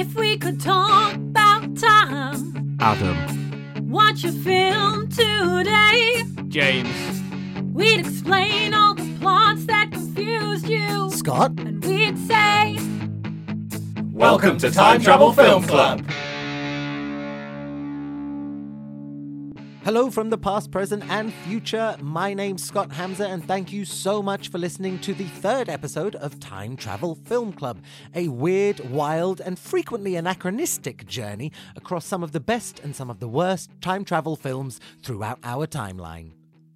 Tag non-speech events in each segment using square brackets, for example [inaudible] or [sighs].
If we could talk about time, Adam. watch a film today, James. we'd explain all the plots that confused you. Scott? And we'd say, Welcome to Time Travel Film Club. Hello from the past, present, and future. My name's Scott Hamza, and thank you so much for listening to the third episode of Time Travel Film Club, a weird, wild, and frequently anachronistic journey across some of the best and some of the worst time travel films throughout our timeline.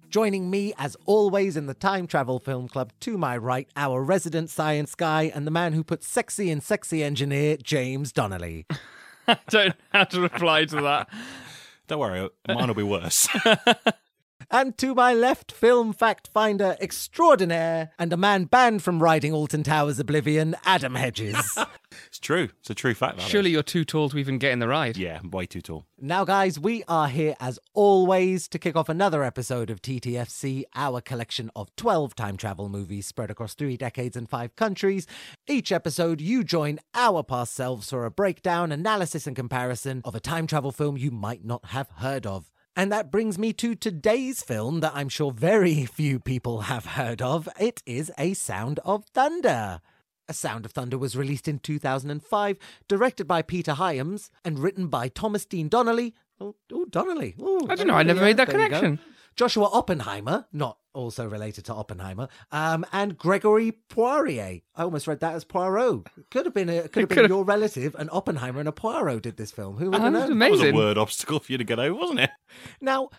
Joining me, as always, in the Time Travel Film Club, to my right, our resident science guy and the man who puts sexy in sexy engineer, James Donnelly. [laughs] I Don't know how to reply to that. Don't worry, mine will be worse. [laughs] And to my left, film fact finder extraordinaire and a man banned from riding Alton Towers Oblivion, Adam Hedges. [laughs] it's true. It's a true fact. that is. Surely you're too tall to even get in the ride. Yeah, way too tall. now, guys, we are here as always to kick off another episode of TTFC, our collection of 12 time travel movies spread across three decades and five countries. Each episode, you join our past selves for a breakdown, analysis, and comparison of a time travel film you might not have heard of. And that brings me to today's film that I'm sure very [laughs] few people have heard of. It is A Sound of Thunder. A Sound of Thunder was released in 2005, directed by Peter Hyams, and written by Thomas Dean Donnelly. Oh, oh Donnelly. Oh, I don't know, I never made that there you go. connection. Joshua Oppenheimer, not also related to Oppenheimer, um, and Gregory Poirier. I almost read that as Poirot. Could have been a, could have been could've- your relative, and Oppenheimer and a Poirot did this film. Who would have that's known? That was a word obstacle for you to get over, wasn't it? Now,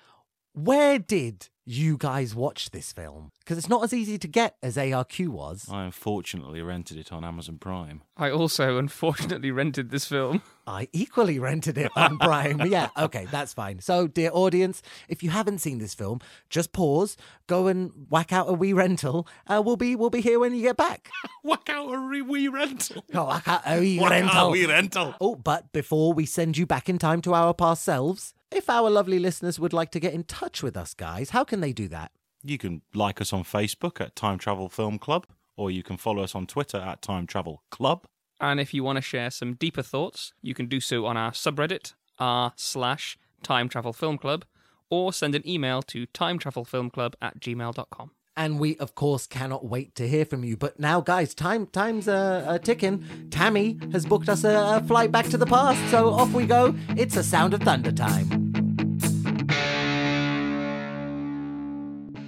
where did you guys watch this film? Because it's not as easy to get as ARQ was. I unfortunately rented it on Amazon Prime. I also unfortunately rented this film. I equally [laughs] rented it on Prime. yeah, okay, that's fine. So, dear audience, if you haven't seen this film, just pause, go and whack out a wee rental. Uh, we'll be we'll be here when you get back. [laughs] Whack out a re- wee rental. Go whack out a wee Whack out rental. a wee rental. Oh, but before we send you back in time to our past selves, if our lovely listeners would like to get in touch with us, guys, how can they do that? You can like us on Facebook at Time Travel Film Club, or you can follow us on Twitter at Time Travel Club. And if you want to share some deeper thoughts, you can do so on our subreddit, r slash time travel film club, or send an email to timetravelfilmclub at gmail.com. And we, of course, cannot wait to hear from you. But now, guys, time time's uh, uh, ticking. Tammy has booked us a, a flight back to the past, so off we go. It's a Sound of Thunder time.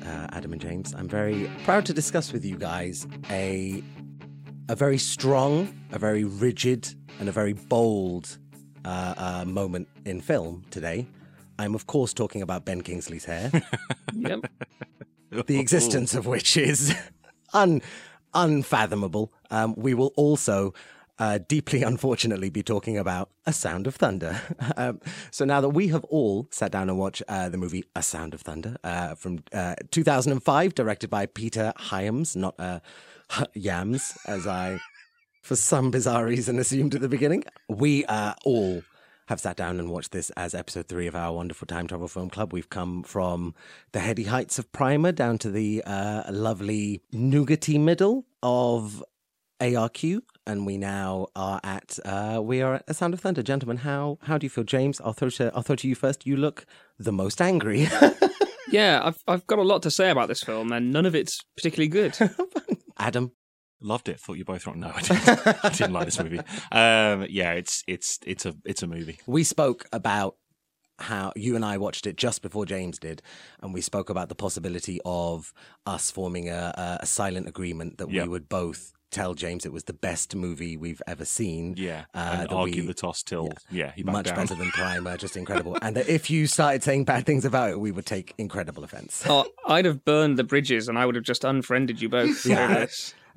Uh, Adam and James, I'm very proud to discuss with you guys a a very strong, a very rigid, and a very bold uh, uh, moment in film today. I'm, of course, talking about Ben Kingsley's hair. [laughs] Yep. The existence of which is [laughs] un, unfathomable. Um, we will also uh, deeply, unfortunately, be talking about A Sound of Thunder. [laughs] um, so now that we have all sat down and watched uh, the movie A Sound of Thunder uh, from uh, 2005, directed by Peter Hyams, not uh, [laughs] Yams, as I, for some bizarre reason, assumed at the beginning, we are all have sat down and watched this as episode three of our wonderful time travel film club. We've come from the heady heights of Primer down to the uh, lovely nougaty middle of ARQ, and we now are at uh, we are at a Sound of Thunder, gentlemen. How how do you feel, James? I'll throw to I'll throw to you first. You look the most angry. [laughs] Yeah, I've, I've got a lot to say about this film, and none of it's particularly good. [laughs] Adam, Loved it. Thought you both wrong. No, I didn't, [laughs] I didn't like this movie. Um, yeah, it's it's it's a it's a movie. we spoke about how you and I watched it just before James did, and we spoke about the possibility of us forming a, a, a silent agreement that Yeah. we would both tell James it was the best movie we've ever seen. Yeah, uh, and that argue we- the toss till yeah, he backed much down. better than Primer, just incredible. [laughs] and that if you started saying bad things about it, we would take incredible offense. oh, I'd have burned the bridges, and I would have just unfriended you both. [laughs] Yeah.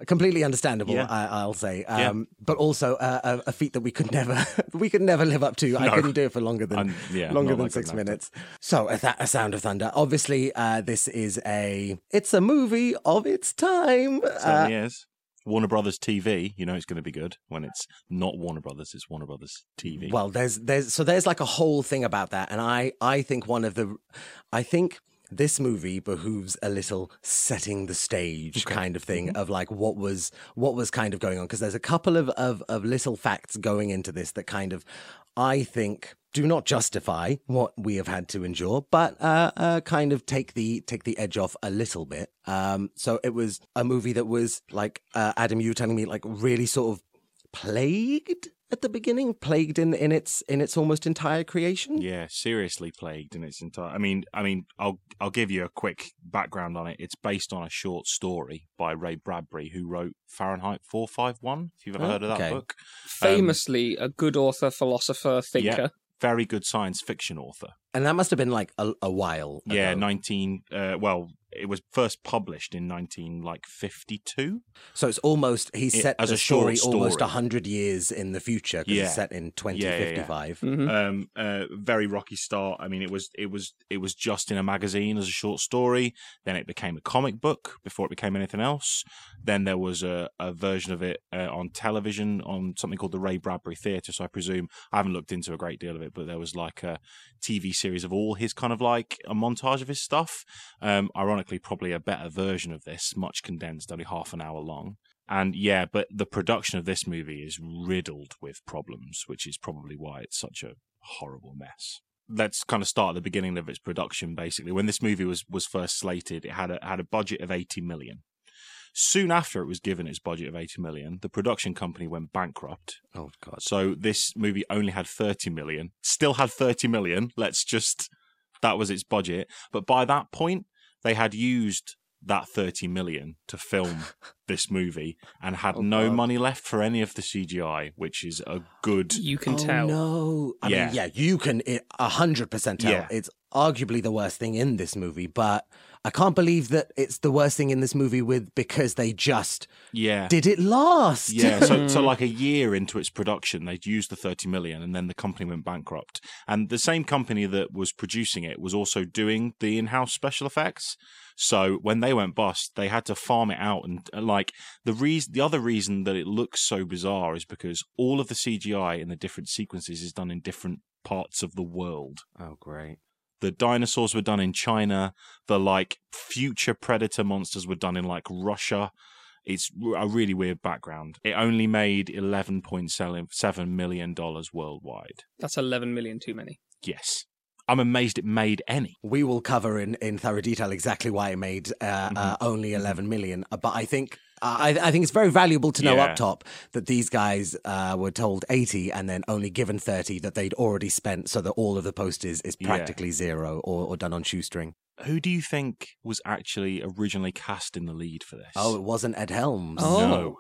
Completely understandable, Yeah. I, I'll say, Yeah. um, but also uh, a, a feat that we could never, [laughs] we could never live up to. I couldn't do it for longer than yeah, [laughs] longer than six minutes. So, a, th- a Sound of Thunder. Obviously, uh, this is a, it's a movie of its time. Uh, Certainly is. Warner Brothers TV, you know it's going to be good when it's not Warner Brothers, it's Warner Brothers TV. Well, there's there's so there's like a whole thing about that, and I I think one of the, I think this movie behooves a little setting the stage kind of thing of like what was what was kind of going on. Because there's a couple of, of of little facts going into this that kind of I think do not justify what we have had to endure, but uh, uh, kind of take the take the edge off a little bit. Um, so it was a movie that was like uh, Adam, you were telling me, like really sort of plagued at the beginning, plagued in in its in its almost entire creation. Yeah, seriously plagued in its entire. I mean, I mean, I'll I'll give you a quick background on it. It's based on a short story by Ray Bradbury, who wrote Fahrenheit 451. If you've ever Oh, heard of that okay. book, um, Famously, a good author, philosopher, thinker. very good science fiction author. And that must have been like a, a while. Yeah, 19. Uh, well, it was first published in 19 like 52. So it's almost he's It- set as the a short story, almost story. hundred years in the future because Yeah. it's set in twenty fifty five. Yeah, yeah, yeah. fifty five. Mhm. um uh very rocky start i mean it was it was it was just in a magazine as a short story then it became a comic book before it became anything else then there was a, a version of it uh, on television on something called the ray bradbury theatre so i presume i haven't looked into a great deal of it but there was like a tv series of all his kind of like a montage of his stuff um ironically probably a better version of this much condensed only half an hour long and yeah, but the production of this movie is riddled with problems, which is probably why it's such a horrible mess. Let's kind of start at the beginning of its production. Basically, when this movie was was first slated, it had a had a budget of eighty million. Soon after it was given its budget of eighty million, the production company went bankrupt. Oh god. So this movie only had 30 million. Still had 30 million. Let's just that was its budget. But by that point, they had used that 30 million to film [laughs] this movie and had Oh, no God. money left for any of the CGI, which is a good You can oh, tell. No, I Yeah. mean, yeah, you can a hundred percent tell. Yeah. It's arguably the worst thing in this movie, but I can't believe that it's the worst thing in this movie with because they just yeah. did it last. Yeah, so so like a year into its production, they'd used the thirty million, and then the company went bankrupt. And the same company that was producing it was also doing the in-house special effects. So when they went bust, they had to farm it out, and uh, like the reason, the other reason that it looks so bizarre is because all of the CGI in the different sequences is done in different parts of the world. Oh great. The dinosaurs were done in China. The like future predator monsters were done in like Russia. It's a really weird background. It only made eleven point seven million dollars worldwide. That's 11 million too many. Yes, I'm amazed it made any. We will cover in, in thorough detail exactly why it made uh, uh, Mm-hmm. only 11 million. Uh, But I think uh, I, I think it's very valuable to know Yeah. up top that these guys uh, were told 80 and then only given 30 that they'd already spent, so that all of the posters is Yeah. practically zero or, or done on shoestring. Who do you think was actually originally cast in the lead for this? Oh, it wasn't Ed Helms. Oh. no,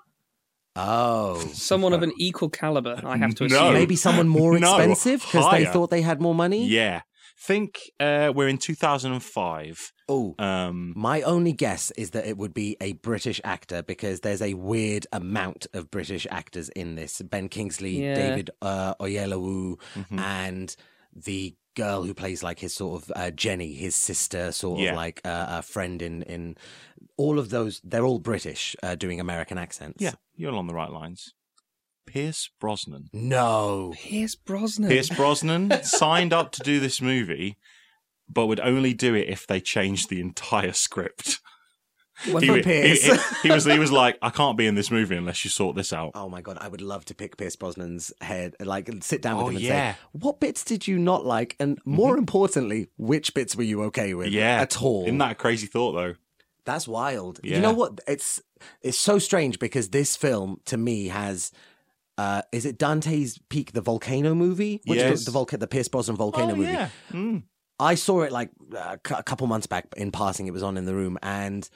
Oh. [laughs] Someone of an equal caliber, I have to [laughs] No. Maybe someone more [laughs] expensive because they thought they had more money? yeah. Think uh, we're in 2005. Oh. Um, My only guess is that it would be a British actor because there's a weird amount of British actors in this. Ben Kingsley, Yeah. David uh, Oyelowo, mhm. and the girl who plays like his sort of uh, Jenny, his sister, sort Yeah. of like uh, a friend in in all of those. They're all British, uh, doing American accents. yeah, you're along the right lines. Pierce Brosnan. No. Pierce Brosnan. Pierce Brosnan [laughs] signed up to do this movie, but would only do it if they changed the entire script. Well, He, he- Pierce. he- [laughs] he was he was like, I can't be in this movie unless you sort this out. Oh my god, I would love to pick Pierce Brosnan's head, like sit down with Oh, him and yeah. say, "What bits did you not like?" And mm-hmm. more importantly, which bits were you okay with? yeah, at all? Isn't that a crazy thought though? That's wild. Yeah. You know what? It's it's so strange because this film to me has. Uh, is it Dante's Peak, the volcano movie? Which Yes. the, the, volca- the Pierce Brosnan volcano oh, movie. yeah. Mm. I saw it like a cou- a couple months back in passing. It was on in the room, and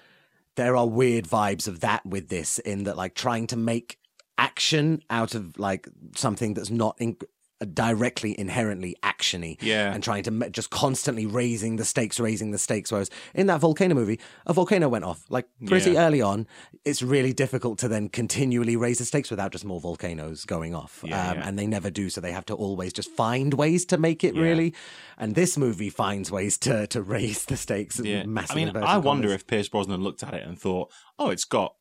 there are weird vibes of that with this, in that like trying to make action out of like something that's not in- directly inherently actiony. Yeah. And trying to ma- just constantly raising the stakes, raising the stakes. Whereas in that volcano movie, a volcano went off like pretty Yeah. early on. It's really difficult to then continually raise the stakes without just more volcanoes going off. Yeah, um, yeah. And they never do. So they have to always just find ways to make it Yeah. really. And this movie finds ways to to raise the stakes. Yeah. I mean, I wonder commas. if Pierce Brosnan looked at it and thought, "Oh, it's got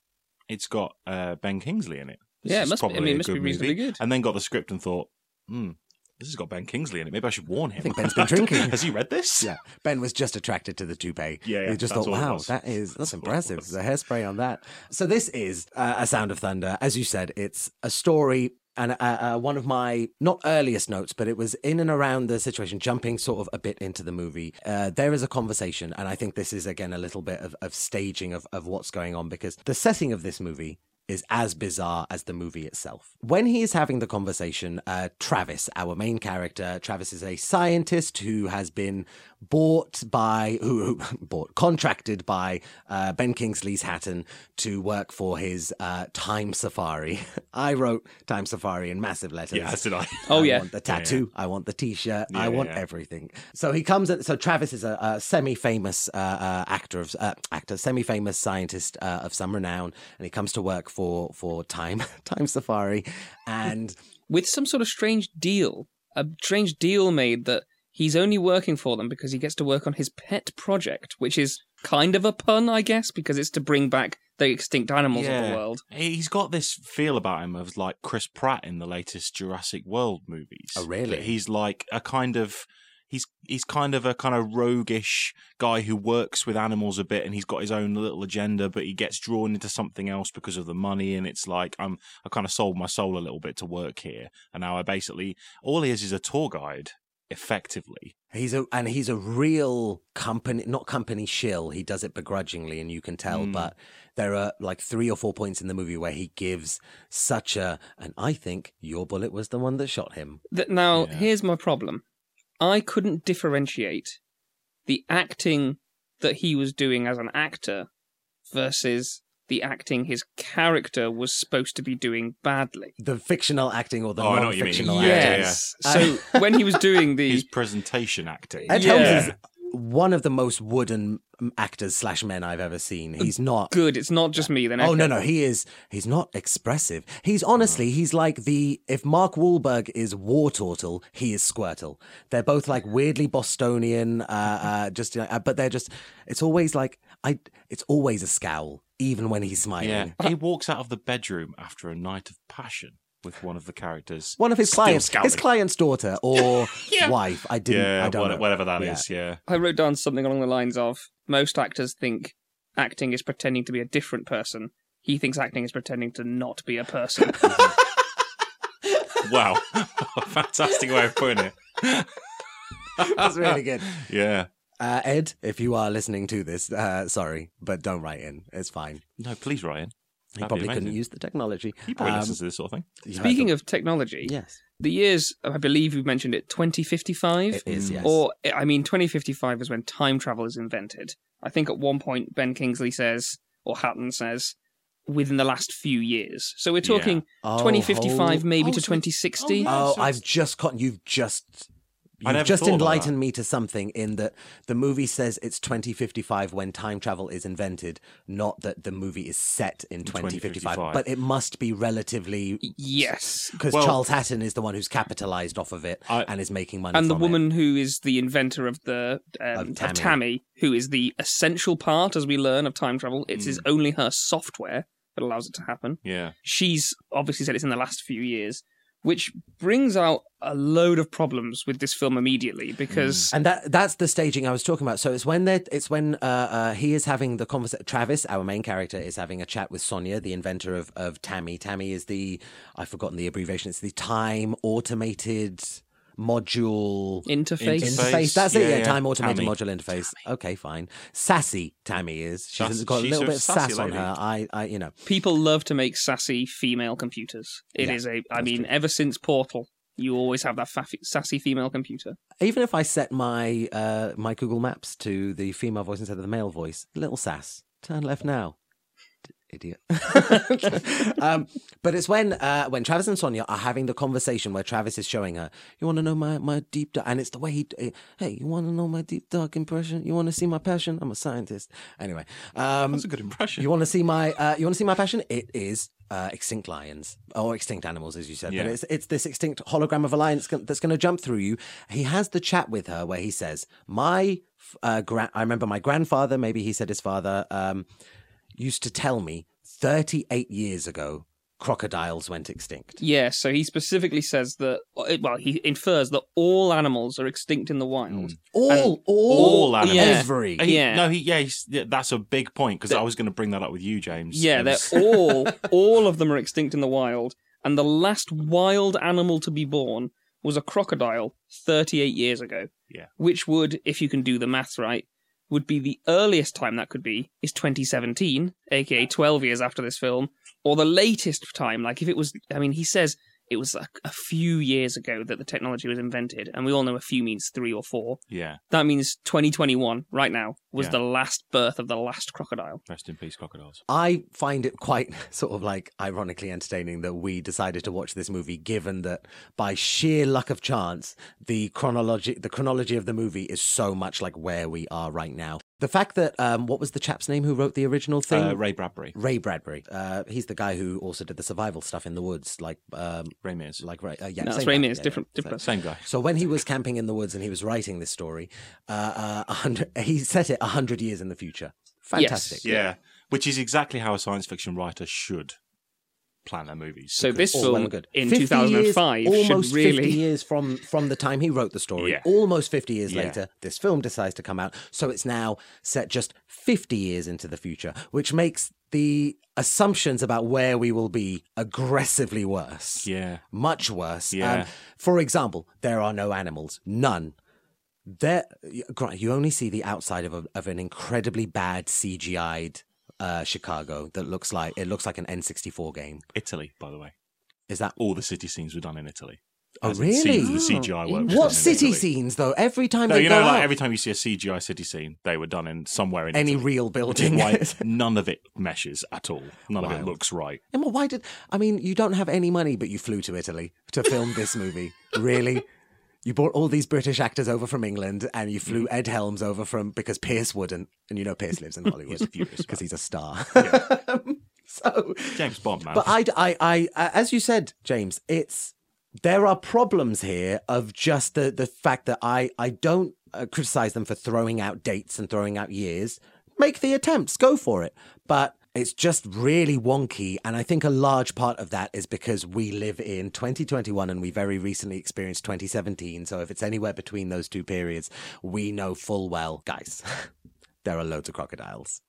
it's got uh, Ben Kingsley in it. This Yeah, it is must be- I mean, it a must be good reasonably movie." good. And then got the script and thought, "Hmm, this has got Ben Kingsley in it. Maybe I should warn him. I think Ben's [laughs] been drinking. Has he read this? Yeah, Ben was just attracted to the toupee. Yeah, yeah, he just thought, "Wow, that is that's That's impressive." The hairspray on that. So this is uh, a Sound of Thunder, as you said. It's a story. And uh, uh, one of my not earliest notes, but it was in and around the situation, jumping sort of a bit into the movie. Uh, there is a conversation, and I think this is again a little bit of, of staging of, of what's going on because the setting of this movie is as bizarre as the movie itself. When he is having the conversation, uh, Travis, our main character, Travis is a scientist who has been bought by, who, who [laughs] bought, contracted by uh, Ben Kingsley's Hatton to work for his uh, Time Safari. [laughs] I wrote Time Safari in massive letters. Yeah, did I. Oh, yeah. I want the Yeah, yeah. tattoo. I want the t-shirt. I want yeah. everything. So he comes. At, so Travis is a, a semi-famous uh, uh, actor of uh, actor, semi-famous scientist uh, of some renown, and he comes to work for for Time [laughs] Time Safari, and with some sort of strange deal. A strange deal made that he's only working for them because he gets to work on his pet project, which is kind of a pun, I guess, because it's to bring back the extinct animals of the Yeah. world. He's got this feel about him of like Chris Pratt in the latest Jurassic World movies. Oh, really? That he's like a kind of he's he's kind of a kind of roguish guy who works with animals a bit and he's got his own little agenda, but he gets drawn into something else because of the money and it's like I'm I kind of sold my soul a little bit to work here. And now I basically all he is is a tour guide, effectively. he's a and he's a real company, not company shill. He does it begrudgingly, and you can tell. Mm. But there are like three or four points in the movie where he gives such a, and I think your bullet was the one that shot him. Th- now, Yeah. here's my problem. I couldn't differentiate the acting that he was doing as an actor versus the acting his character was supposed to be doing badly. The fictional acting or the Oh, I know what you mean. non-fictional Yeah, acting. yeah, yes. yeah. So when he was doing [laughs] the His presentation acting. Ed Yeah. Helms is one of the most wooden actors slash men I've ever seen. He's not. good, it's not just me. Then Oh okay. no no he is he's not expressive. He's honestly he's like the if Mark Wahlberg is Wartortle, he is Squirtle. They're both like weirdly Bostonian, uh, uh, just uh, but they're just it's always like I it's always a scowl even when he's smiling. Yeah, he walks out of the bedroom after a night of passion with one of the characters. One of his Still clients, scowling. his client's daughter or [laughs] [laughs] Yeah. wife. I didn't. yeah, I don't what- know. whatever that Yeah. is. Yeah. I wrote down something along the lines of most actors think acting is pretending to be a different person. He thinks acting is pretending to not be a person. [laughs] Wow, fantastic way of putting it. That's really good. Yeah. Uh, Ed, if you are listening to this, uh, sorry, but don't write in. It's fine. No, please, Ryan. He That'd probably couldn't use the technology. He probably Um, listens to this sort of thing. you heard Speaking of technology, yes, the years, I believe you've mentioned it, 2055? it is. Yes, Or, I mean, 2055 is when time travel is invented. I think at one point Ben Kingsley says, or Hatton says, within the last few years. So we're Yeah. talking Oh, 2055 maybe Oh, to 2060. oh, yeah. Oh, so I've just caught. You've just. I You've never just thought enlightened me to something in that the movie says it's 2055 when time travel is invented, not that the movie is set in 2055. 2055. But it must be relatively Yes. because Well- Charles Hatton is the one who's capitalized off of it I- and is making money. And the from it. woman who is the inventor of the um, Of of, Tammy. Tammy. who is the essential part, as we learn, of time travel. It Hmm. is only her software that allows it to happen. Yeah. She's obviously said it's in the last few years, which brings out a load of problems with this film immediately because And that that's the staging I was talking about. So it's when they it's when uh, uh, he is having the conversation. Travis, our main character, is having a chat with Sonia, the inventor of of Tammy. Tammy is the I've forgotten the abbreviation. It's the time automated module interface. Interface. interface. That's it. Yeah, Yeah, yeah. time automated Tammy. module interface. Okay, fine. Sassy Tammy is. She's Sassy- got a little a bit of sassy sass on lady. her. I, I, you know. People love to make sassy female computers. It Yeah, is a. I mean, true. ever since Portal, you always have that fa- sassy female computer. Even if I set my uh, my Google Maps to the female voice instead of the male voice, little sass. Turn left now. Idiot. [laughs] um, but it's when uh, when Travis and Sonia are having the conversation where Travis is showing her, "You want to know my my deep dark," and it's the way he, "Hey, you want to know my deep dark impression? You want to see my passion? I'm a scientist." Anyway, um, That's a good impression. you want to see my uh, you want to see my passion? It is uh, extinct lions or extinct animals, as you said. But Yeah. it's it's this extinct hologram of a lion that's that's going to jump through you. He has the chat with her where he says, "My uh, gra- I remember my grandfather. Maybe he said his father um, used to tell me 38 years ago." crocodiles went extinct. Yeah, so he specifically says that, well, he infers that all animals are extinct in the wild. Mm. All, all, All animals. Yeah. every. He- Yeah. No, he, yeah, he's, yeah, that's a big point because I was going to bring that up with you, James. Yeah, It they're [laughs] all, all of them are extinct in the wild. And the last wild animal to be born was a crocodile 38 years ago. Yeah. Which would, if you can do the math right, would be the earliest time that could be is 2017, aka 12 years after this film, or the latest time. Like if it was, I mean, he says it was like a few years ago that the technology was invented, and we all know a few means three or four. yeah. That means 2021, right now, was Yeah. the last birth of the last crocodile. Rest in peace, crocodiles. I find it quite [laughs] sort of like ironically entertaining that we decided to watch this movie, given that by sheer luck of chance, the chronology the chronology of the movie is so much like where we are right now. The fact that um, what was the chap's name who wrote the original thing? Uh, Ray Bradbury, Ray Bradbury. Uh, he's the guy who also did the survival stuff in the woods, like um, Ray Mears, like Ray. Uh, yeah, No, same that's. Ray Mears, Yeah, different- yeah. different- same guy. So when he was camping in the woods and he was writing this story, uh, uh, he set it a hundred years in the future. Fantastic. Yeah. which is exactly how a science fiction writer should plan their movies. So this All well film good. in 2005 years, almost really 50 years from from the time he wrote the story. Yeah. Almost 50 years Yeah. later, this film decides to come out. So it's now set just 50 years into the future, which makes the assumptions about where we will be aggressively worse. yeah, Much worse. Um, Yeah. for example, there are no animals. None. There, Grant, you only see the outside of, a, of an incredibly bad CGI'd uh, Chicago that looks like it looks like an N64 game. Italy, by the way. Is that All the city scenes were done in Italy. Oh, As in scenes- really? The CGI work. What city Italy. scenes though? Every time No, they you go know, like out, every time you see a CGI city scene, they were done in somewhere in any Italy. real building. why [laughs] none of it meshes at all. None of it looks right. and why did I mean? You don't have any money, but you flew to Italy to film this movie. Really? [laughs] You brought all these British actors over from England, and you flew Mm-hmm. Ed Helms over from because Pierce wouldn't, and you know Pierce lives in Hollywood [laughs] because he's a star. Yeah. [laughs] so, James Bond, man. but I, I, I, uh, as you said, James, it's there are problems here of just the the fact that I I don't uh, criticize them for throwing out dates and throwing out years. Make the attempts, go for it, but. It's just really wonky. And I think a large part of that is because we live in 2021 and we very recently experienced 2017. So if it's anywhere between those two periods, we know full well, guys, [laughs] there are loads of crocodiles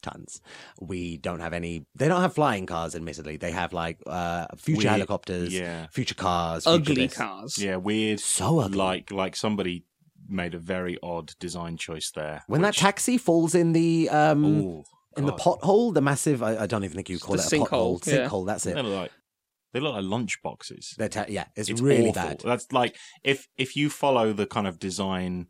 tons. We don't have any. They don't have flying cars. Admittedly, they have like uh, future Weird- helicopters, yeah. future cars, ugly this. cars. yeah, weird. So ugly. Like like somebody made a very odd design choice there. When that taxi falls in the um Ooh, in the pothole, the massive. I, I don't even think you call The it a pothole. sinkhole, yeah. Sinkhole. That's they it. like they look like lunch boxes. They're ta- yeah, it's, It's really awful. bad. That's like if if you follow the kind of design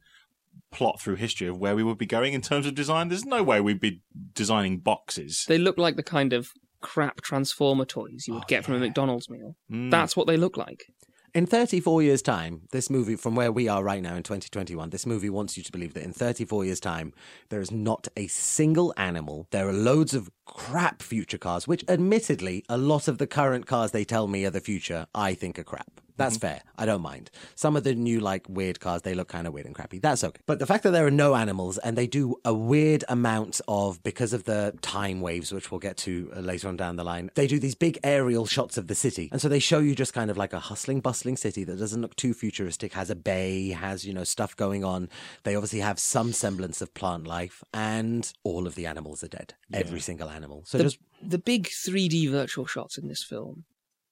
plot through history of where we would be going in terms of design, there's no way we'd be designing boxes. They look like the kind of crap Transformer toys you would Oh, get from a. McDonald's meal. Mm. That's what they look like. In 34 years' time, this movie, from where we are right now in 2021, this movie wants you to believe that in 34 years' time, there is not a single animal. There are loads of crap future cars, which admittedly, a lot of the current cars they tell me are the future, I think are crap. That's fair. I don't mind. Some of the new, like, weird cars, they look kind of weird and crappy. That's okay. But the fact that there are no animals and they do a weird amount of, because of the time waves, which we'll get to uh, later on down the line, they do these big aerial shots of the city. And so they show you just kind of like a hustling, bustling city that doesn't look too futuristic, has a bay, has, you know, stuff going on. They obviously have some semblance of plant life, and all of the animals are dead. Every single animal. So The, just the big 3D virtual shots in this film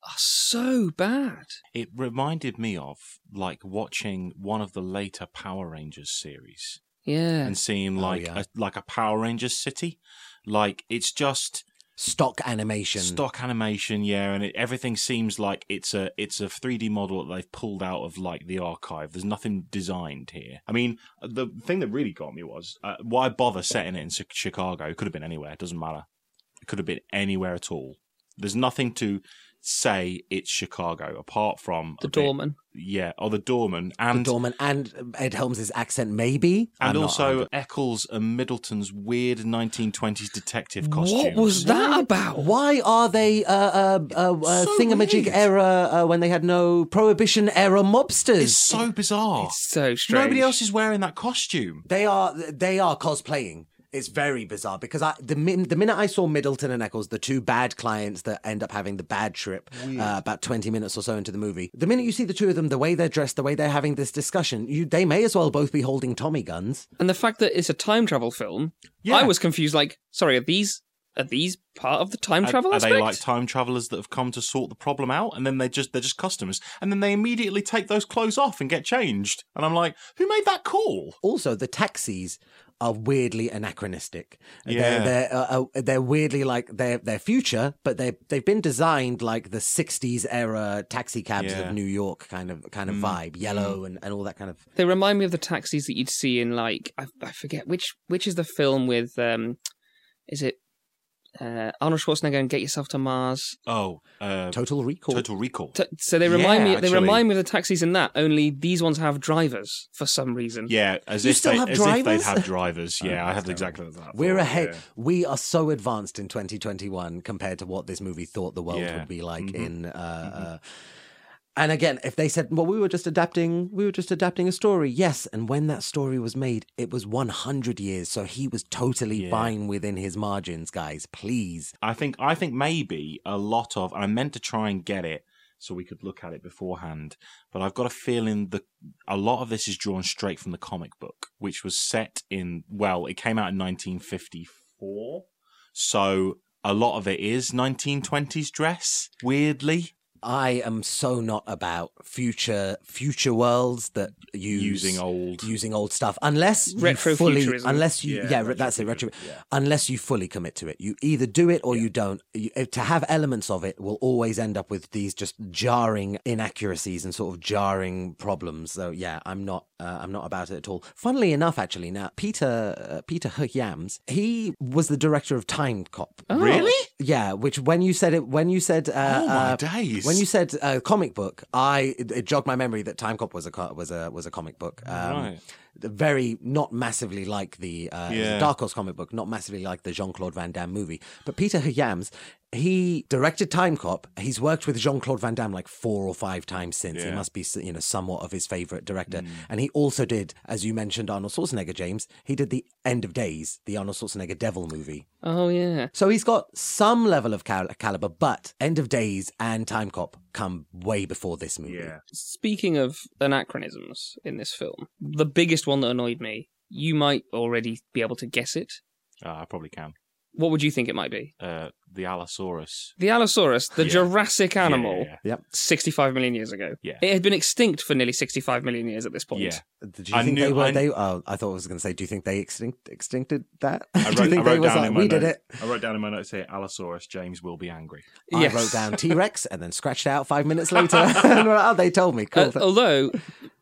are so bad. It reminded me of like watching one of the later Power Rangers series Yeah. and seeing Oh, like yeah. a, like a Power Rangers city. Like it's just stock animation. stock animation, yeah, and it, everything seems like it's a it's a 3D model that they've pulled out of like the archive. There's nothing designed here. I mean, the thing that really got me was uh, why bother setting it in Chicago? It could have been anywhere. It doesn't matter. It could have been anywhere at all. There's nothing to say it's Chicago apart from the a bit- doorman. yeah, or the doorman, The and doorman and Ed Helms' accent, maybe. I'm and not also 100 Eccles and Middleton's weird 1920s detective costumes. What was that about? Why are they uh, uh, uh, uh, so thingamajig weird. era uh, when they had no prohibition era mobsters? It's so bizarre. It's so strange. Nobody else is wearing that costume. They are they are cosplaying. It's very bizarre because I, the min, the minute I saw Middleton and Eccles, the two bad clients that end up having the bad trip, uh, about twenty minutes or so into the movie, the minute you see the two of them, the way they're dressed, the way they're having this discussion, you they may as well both be holding Tommy guns. And the fact that it's a time travel film, Yeah. I was confused. Like, sorry, are these are these part of the time travel are, aspect? they like time travelers that have come to sort the problem out and then they just they're just customers and then they immediately take those clothes off and get changed and i'm like who made that call Also, the taxis are weirdly anachronistic. Yeah. They're they're, uh, uh, they're weirdly like they're they're future, but they they've been designed like the '60s era taxi cabs Yeah. of New York kind of kind of Mm, vibe, yellow and, and all that kind of. They remind me of the taxis that you'd see in like I, I forget which which is the film with um, is it uh, Arnold Schwarzenegger and Get Yourself to Mars? oh uh, Total Recall. total recall T- so they remind Yeah, me they actually. remind me of the taxis in that. Only these ones have drivers for some reason. yeah as You if still they have as if they'd drivers? have drivers [laughs] yeah Oh, i that's had exactly that We're thought, ahead. yeah. We are so advanced in 2021 compared to what this movie thought the world Yeah. would be like Mhm. in. Uh, uh, and again, if they said, "Well, we were just adapting, we were just adapting a story," yes. And when that story was made, it was 100 years, so he was totally Yeah. fine within his margins, guys. Please, I think I think maybe a lot of and I meant to try and get it so we could look at it beforehand, but I've got a feeling that a lot of this is drawn straight from the comic book, which was set in well, it came out in 1954, so a lot of it is 1920s dress. Weirdly, I am so not about future future worlds that use using old. using old stuff unless you fully Retrofuturism. unless you yeah, that's it retro unless you fully commit to it you either do it or you don't you, to have elements of it will always end up with these just jarring inaccuracies and sort of jarring problems so yeah i'm not uh, i'm not about it at all funnily enough actually now peter uh, peter Hyams, he was the director of time cop Oh. Really? yeah which when you said it when you said uh, oh my uh, days! When you said uh, comic book, I it, it jogged my memory that Time Cop was a co- was a was a comic book. Um, Right. Very not massively like the uh, it was a Yeah. Dark Horse comic book, not massively like the Jean Claude Van Damme movie. But Peter Hyams, he directed Time Cop. He's worked with Jean Claude Van Damme like four or five times since. He must be you know somewhat of his favorite director. Mm. And he also did, as you mentioned, Arnold Schwarzenegger. James, he did the End of Days, the Arnold Schwarzenegger Devil movie. Oh yeah. So he's got some level of cal- caliber, but End of Days and Time Cop come way before this movie. yeah. Speaking of anachronisms in this film, the biggest one that annoyed me, you might already be able to guess it. Uh, I probably can. What would you think it might be? Uh, the Allosaurus. The Allosaurus, the Yeah. Jurassic Yeah, animal, yeah, yeah. 65 million years ago. Yeah. It had been extinct for nearly 65 million years at this point. Yeah. Do you I think knew- they were? I- they? Oh, I thought I was going to say. Do you think they extinct extincted that? I [laughs] do wrote, you think I they wrote was down like, in my we did it? I wrote down in my notes here, Allosaurus, James will be angry. Yes. I wrote down T Rex and then scratched it out five minutes later. [laughs] and oh, they told me. Cool. Uh, although,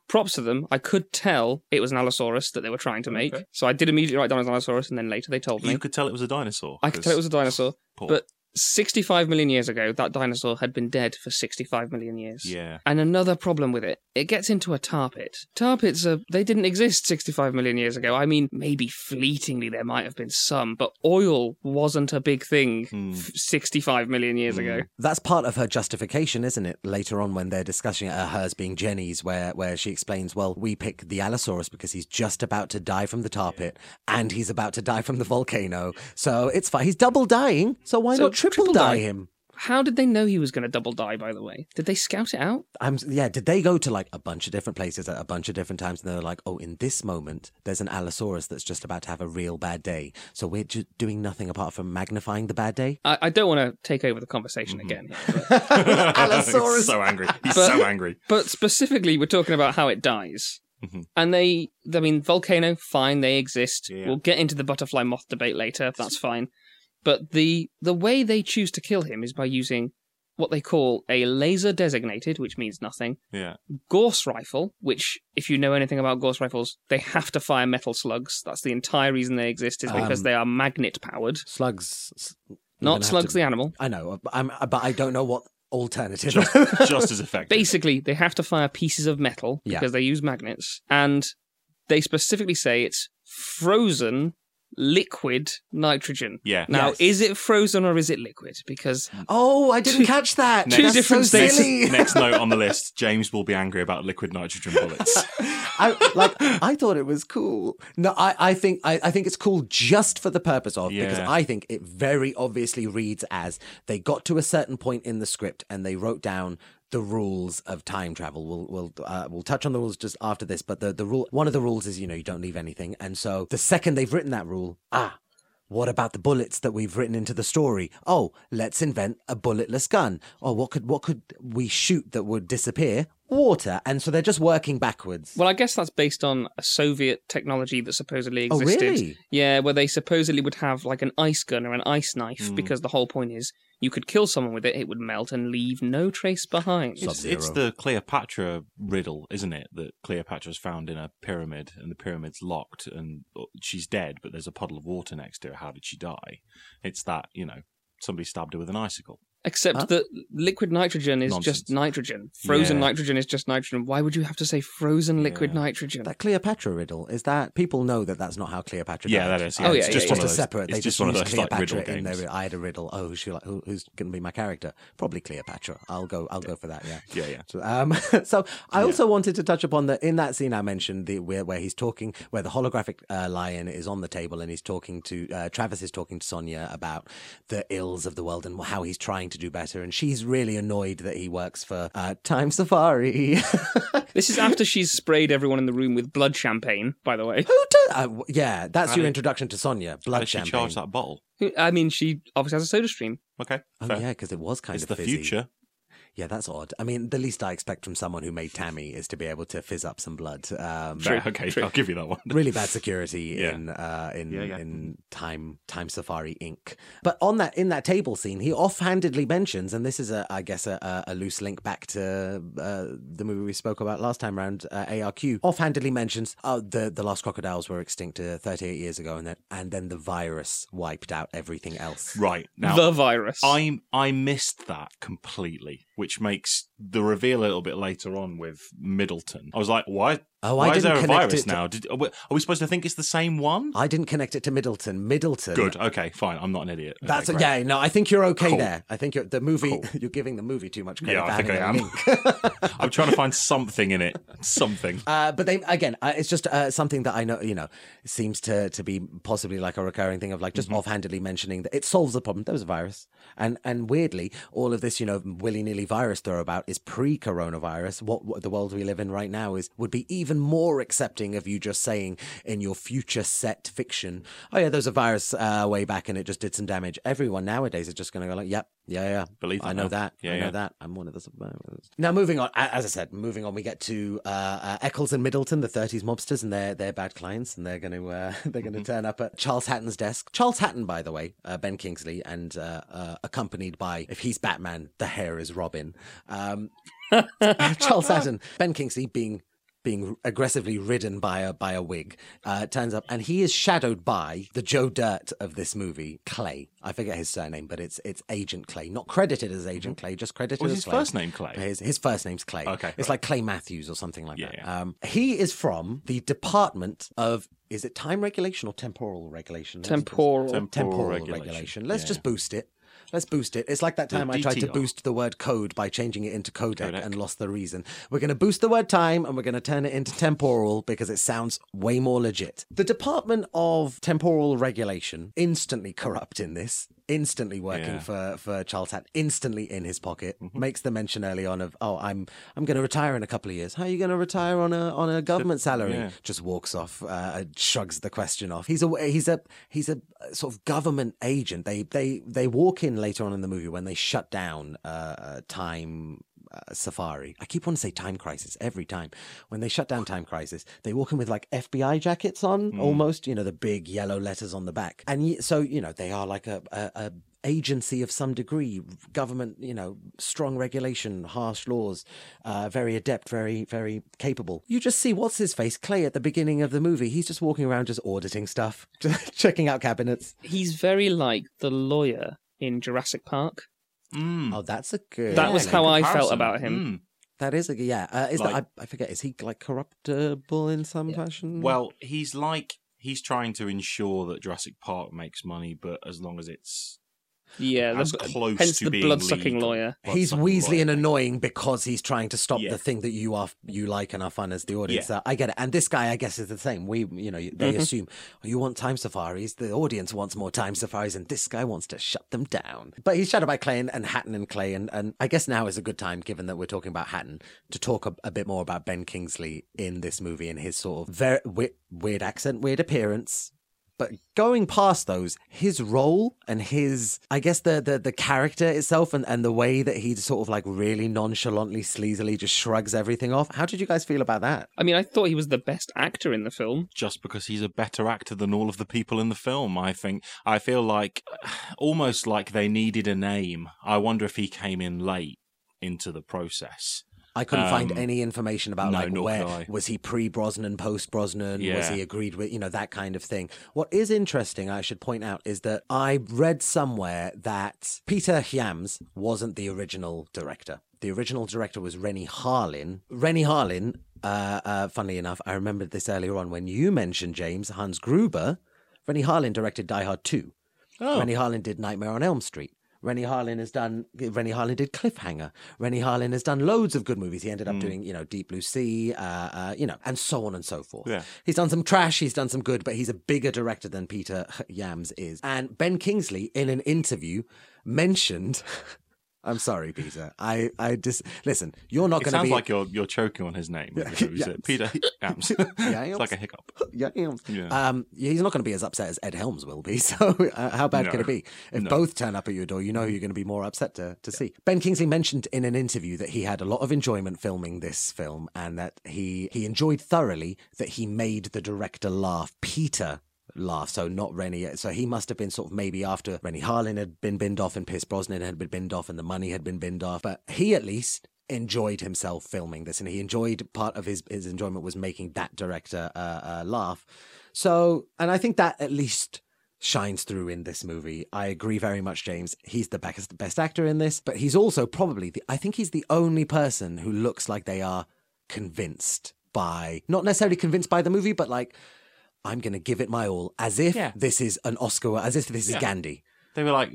props to them, I could tell it was an Allosaurus that they were trying to make. Okay. So I did immediately write down as an Allosaurus, and then later they told me. You could tell it was a dinosaur. I could tell it was a dinosaur. Paul. But 65 million years ago, that dinosaur had been dead for 65 million years. Yeah. And another problem with it, it gets into a tar pit. Tar pits, are, they didn't exist 65 million years ago. I mean, maybe fleetingly there might have been some, but oil wasn't a big thing f- 65 million years Hmm. ago. That's part of her justification, isn't it? Later on, when they're discussing it, uh, hers being Jenny's, where where she explains, "Well, we pick the Allosaurus because he's just about to die from the tar pit, and he's about to die from the volcano. So it's fine. He's double dying. So why So not triple, triple die die. him?" How did they know he was going to double die, by the way? Did they scout it out? I'm yeah. Did they go to like a bunch of different places at a bunch of different times, and they're like, "Oh, in this moment, there's an Allosaurus that's just about to have a real bad day. So we're just doing nothing apart from magnifying the bad day." I, I don't want to take over the conversation Mm-hmm. again here, [laughs] but, Allosaurus. He's so angry. He's But- so angry. but specifically, we're talking about how it dies. Mhm. And they, I mean, volcano, fine, they exist. Yeah. We'll get into the butterfly moth debate later. That's fine. But the the way they choose to kill him is by using what they call a laser designated, which means nothing, Yeah. Gauss rifle, which, if you know anything about Gauss rifles, they have to fire metal slugs. That's the entire reason they exist, is because Um, they are magnet powered. Slugs. Not slugs, to- the animal. I know, but I'm, but I don't know what alternative. Just, [laughs] just as effective. Basically, they have to fire pieces of metal Yeah. because they use magnets, and they specifically say it's frozen liquid nitrogen. Yeah. Now, Yes. is it frozen or is it liquid? Because Oh, I didn't catch that. Two That's different so states. silly. Next note on the list: James will be angry about liquid nitrogen bullets. [laughs] I like. I thought it was cool. No, I, I think I, I think it's cool just for the purpose of because I think it very obviously reads as they got to a certain point in the script and they wrote down the rules of time travel. We'll we'll uh, we'll touch on the rules just after this, but the the rule one of the rules is you know you don't leave anything, and so the second they've written that rule, ah. What about the bullets that we've written into the story? Oh, let's invent a bulletless gun. Oh, what could what could we shoot that would disappear? Water. And so they're just working backwards. Well, I guess that's based on a Soviet technology that supposedly existed. Oh, existed. really? Yeah, where they supposedly would have like an ice gun or an ice knife Hmm. because the whole point is you could kill someone with it, it would melt and leave no trace behind. It's, it's the Cleopatra riddle, isn't it? That Cleopatra's found in a pyramid, and the pyramid's locked, and uh, she's dead, but there's a puddle of water next to her. How did she die? It's that you know somebody stabbed her with an icicle. Except Huh? that liquid nitrogen is Nonsense. just nitrogen. Frozen Yeah. nitrogen is just nitrogen. Why would you have to say frozen liquid Yeah. nitrogen? That Cleopatra riddle is that people know that that's not how Cleopatra. Yeah, died. that is, yeah. Oh, yeah, it's just, yeah, just yeah. a separate. It's they just just, one of use those, like, Cleopatra riddle in games. their. I had a riddle. Oh, who's she like? Who, who's going to be my character? Probably Cleopatra. I'll go. I'll go for that. Yeah. Yeah, yeah. So, um, [laughs] so I also wanted to touch upon the in that scene I mentioned the where, where he's talking, where the holographic uh, lion is on the table and he's talking to uh, Travis is talking to Sonia about the ills of the world and how he's trying to do better, and she's really annoyed that he works for uh, Time Safari. [laughs] This is after she's sprayed everyone in the room with blood champagne, by the way. Who does? Uh, yeah, that's How your did- introduction to Sonia. How Blood did she champagne. charge that bottle? I mean, she obviously has a soda stream. Okay, Oh fair. yeah, because it was kind it's of the fizzy. future. Yeah, that's odd. I mean, the least I expect from someone who made Tammy is to be able to fizz up some blood. Um, True, Fair, okay, true. I'll give you that one. really bad security [laughs] Yeah. in uh, in Yeah, yeah. in Time Time Safari Inc. But on that in that table scene, he offhandedly mentions, and this is a I guess a, a, a loose link back to uh, the movie we spoke about last time around uh, ARQ. Offhandedly mentions, oh, the the last crocodiles were extinct uh, 38 years ago, and then and then the virus wiped out everything else. Right now, the virus. I I missed that completely, which makes the reveal a little bit later on with Middleton. I was like, why? Oh, I why is didn't there a connect virus it to- now? Did, are, we, are we supposed to think it's the same one? I didn't connect it to Middleton. Middleton. Good. Okay, fine. I'm not an idiot. Okay, That's great. yeah. No, I think you're okay Cool. there. I think you're, the movie. Cool. [laughs] You're giving the movie too much credit Yeah, I think I am. [laughs] I'm trying to find something in it. Something. [laughs] Uh, but they again, uh, it's just uh, something that I know, you know, seems to to be possibly like a recurring thing of like just offhandedly mentioning that it solves the problem. There was a virus, and and weirdly, all of this, you know, willy nilly virus throw about is pre-coronavirus. What, what the world we live in right now is would be even more accepting of you just saying in your future set fiction, oh yeah, there's a virus uh, way back and it just did some damage. Everyone nowadays is just going to go like, yep, yeah, yeah, Believe I know that, Yeah, I know yeah. that. I'm one of the survivors. Now, moving on, as I said, moving on, we get to uh, uh, Eccles and Middleton, the '30s mobsters, and they're, they're bad clients, and they're going to uh, [laughs] they're going to Mm-hmm. turn up at Charles Hatton's desk. Charles Hatton, by the way, uh, Ben Kingsley, and uh, uh, accompanied by, if he's Batman, the hair is Robin. Um, [laughs] [laughs] Charles Hatton, Ben Kingsley being being aggressively ridden by a by a wig, uh, turns up, and he is shadowed by the Joe Dirt of this movie, Clay. I forget his surname, but it's it's Agent Clay, not credited as Agent Clay, just credited Was as his Clay. first name Clay? His, his first name's Clay. Okay, it's right. like Clay Matthews or something like Yeah, that. yeah. Um, he is from the Department of is it time regulation or temporal regulation? Let's Temporal. Temporal regulation. regulation. Let's Yeah. just boost it. Let's boost it. It's like that The time I tried to boost the word code by changing it into codec, Codec. and lost the reason. We're going to boost the word time and we're going to turn it into temporal because it sounds way more legit. The Department of Temporal Regulation instantly corrupt in this. Instantly working Yeah. for for Charles Hatt, instantly in his pocket. Mm-hmm. Makes the mention early on of, oh, I'm I'm going to retire in a couple of years. How are you going to retire on a on a government salary? yeah. Just walks off, uh, shrugs the question off. He's a he's a he's a sort of government agent. They they they walk in later on in the movie when they shut down uh, uh, Time uh, Safari. I keep wanting to say Time Crisis every time. When they shut down Time Crisis, they walk in with like FBI jackets on, almost. You know, the big yellow letters on the back, and so you know they are like a, a, a agency of some degree, government. You know, strong regulation, harsh laws, uh, very adept, very very capable. You just see what's his face Clay at the beginning of the movie. He's just walking around, just auditing stuff, [laughs] checking out cabinets. He's very like the lawyer in Jurassic Park. Mm. Oh, that's a good. That was yeah, how I felt about him. Mm. That is a yeah. Uh, is Like- that I, I forget? Is he like corruptible in some fashion? Well, he's like he's trying to ensure that Jurassic Park makes money, but as long as it's Yeah, as the, close hence to the being blood sucking legal. lawyer. He's Blood-sucking Weasley lawyer. and annoying because he's trying to stop Yeah. the thing that you are you like and are fun as the audience. Yeah. So I get it. And this guy, I guess, is the same. We, you know, they Mhm. assume oh, you want time safaris. The audience wants more time safaris, and this guy wants to shut them down. But he's shadowed by Clay and, and Hatton and Clay, and, and I guess now is a good time, given that we're talking about Hatton, to talk a, a bit more about Ben Kingsley in this movie and his sort of very weird, weird accent, weird appearance. But going past those, his role and his, I guess the the, the character itself and, and the way that he sort of like really nonchalantly, sleazily just shrugs everything off. How did you guys feel about that? I mean, I thought he was the best actor in the film. just because he's a better actor than all of the people in the film. I think I feel like [sighs] almost like they needed a name. I wonder if he came in late into the process. I couldn't find Um, any information about no, like where was he pre Brosnan, post Brosnan, was he agreed with, you know, that kind of thing. What is interesting, I should point out, is that I read somewhere that Peter Hyams wasn't the original director. The original director was Renny Harlin. Renny Harlin, uh, uh, funnily enough, I remembered this earlier on when you mentioned James Hans Gruber. Renny Harlin directed Die Hard 2. Oh, Renny Harlin did Nightmare on Elm Street. Renny Harlin has done. Renny Harlin did Cliffhanger. Renny Harlin has done loads of good movies. He ended up Mm. doing, you know, Deep Blue Sea, uh, uh, you know, and so on and so forth. Yeah. He's done some trash. He's done some good, but he's a bigger director than Peter Yams is. And Ben Kingsley, in an interview, mentioned. [laughs] I'm sorry, Peter. I, I just listen. You're not going to sounds be like you're you're choking on his name. Yeah. [laughs] Yeah. Peter [laughs] it's like a hiccup. [laughs] yeah, yeah. Yeah. Um, he's not going to be as upset as Ed Helms will be. So, uh, how bad can it be? If No. both turn up at your door, you know you're going to be more upset to, to see. Ben Kingsley mentioned in an interview that he had a lot of enjoyment filming this film and that he, he enjoyed thoroughly that he made the director laugh. Peter laugh, so not Renny. So he must have been sort of maybe after Renny Harlin had been binned off and Pierce Brosnan had been binned off and the money had been binned off. But he at least enjoyed himself filming this and he enjoyed part of his, his enjoyment was making that director uh, uh, laugh. So, and I think that at least shines through in this movie. I agree very much, James. He's the best, best actor in this, but he's also probably the, I think he's the only person who looks like they are convinced by, not necessarily convinced by the movie, but like, I'm going to give it my all, as if Yeah. this is an Oscar, as if this is Yeah. Gandhi. They were like,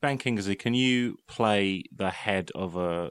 Ben Kingsley, can you play the head of a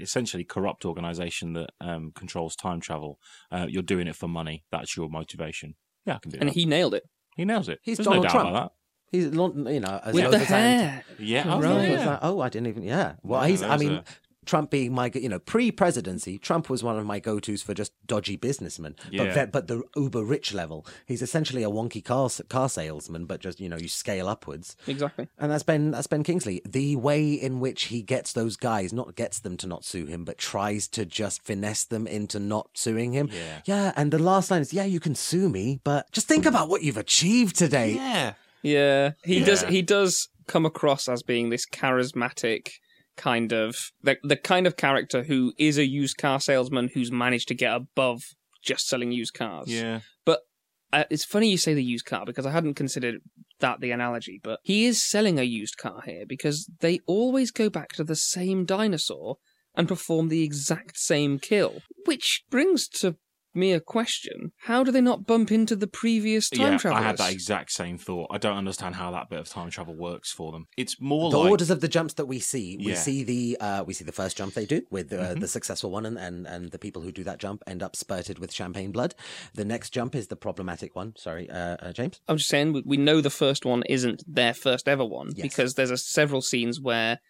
essentially corrupt organization that um, controls time travel? Uh, you're doing it for money. That's your motivation. Yeah, I can do it. And that. he nailed it. he nails it. He's There's Donald no doubt Trump. about He's, not- you know, as With the the hair. Yeah, Oh, Right. I was yeah. like, oh, I didn't even. Yeah. Well, Yeah, he's. I mean, a- Trump being my, you know, pre-presidency, Trump was one of my go-tos for just dodgy businessmen. Yeah. But ve- but the uber rich level, he's essentially a wonky car car salesman, but just you know, you scale upwards. Exactly. And that's Ben. That's Ben Kingsley. The way in which he gets those guys, not gets them to not sue him, but tries to just finesse them into not suing him. Yeah. Yeah. And the last line is, "Yeah, you can sue me, but just think about what you've achieved today." Yeah. Yeah, he does. He does come across as being this charismatic kind of the the kind of character who is a used car salesman who's managed to get above just selling used cars. Yeah. Uh, it's funny you say the used car because I hadn't considered that the analogy, but he is selling a used car here because they always go back to the same dinosaur and perform the exact same kill. Which brings to me a question: How do they not bump into the previous time yeah, travelers? I had that exact same thought. I don't understand how that bit of time travel works for them. It's more like the like orders of the jumps that we see we Yeah. see the uh, we see the first jump they do with uh, Mhm. the successful one and, and and the people who do that jump end up spurted with champagne blood the next jump is the problematic one sorry uh, uh, james I'm just saying we- we know the first one isn't their first ever one Yes. because there's a, several scenes where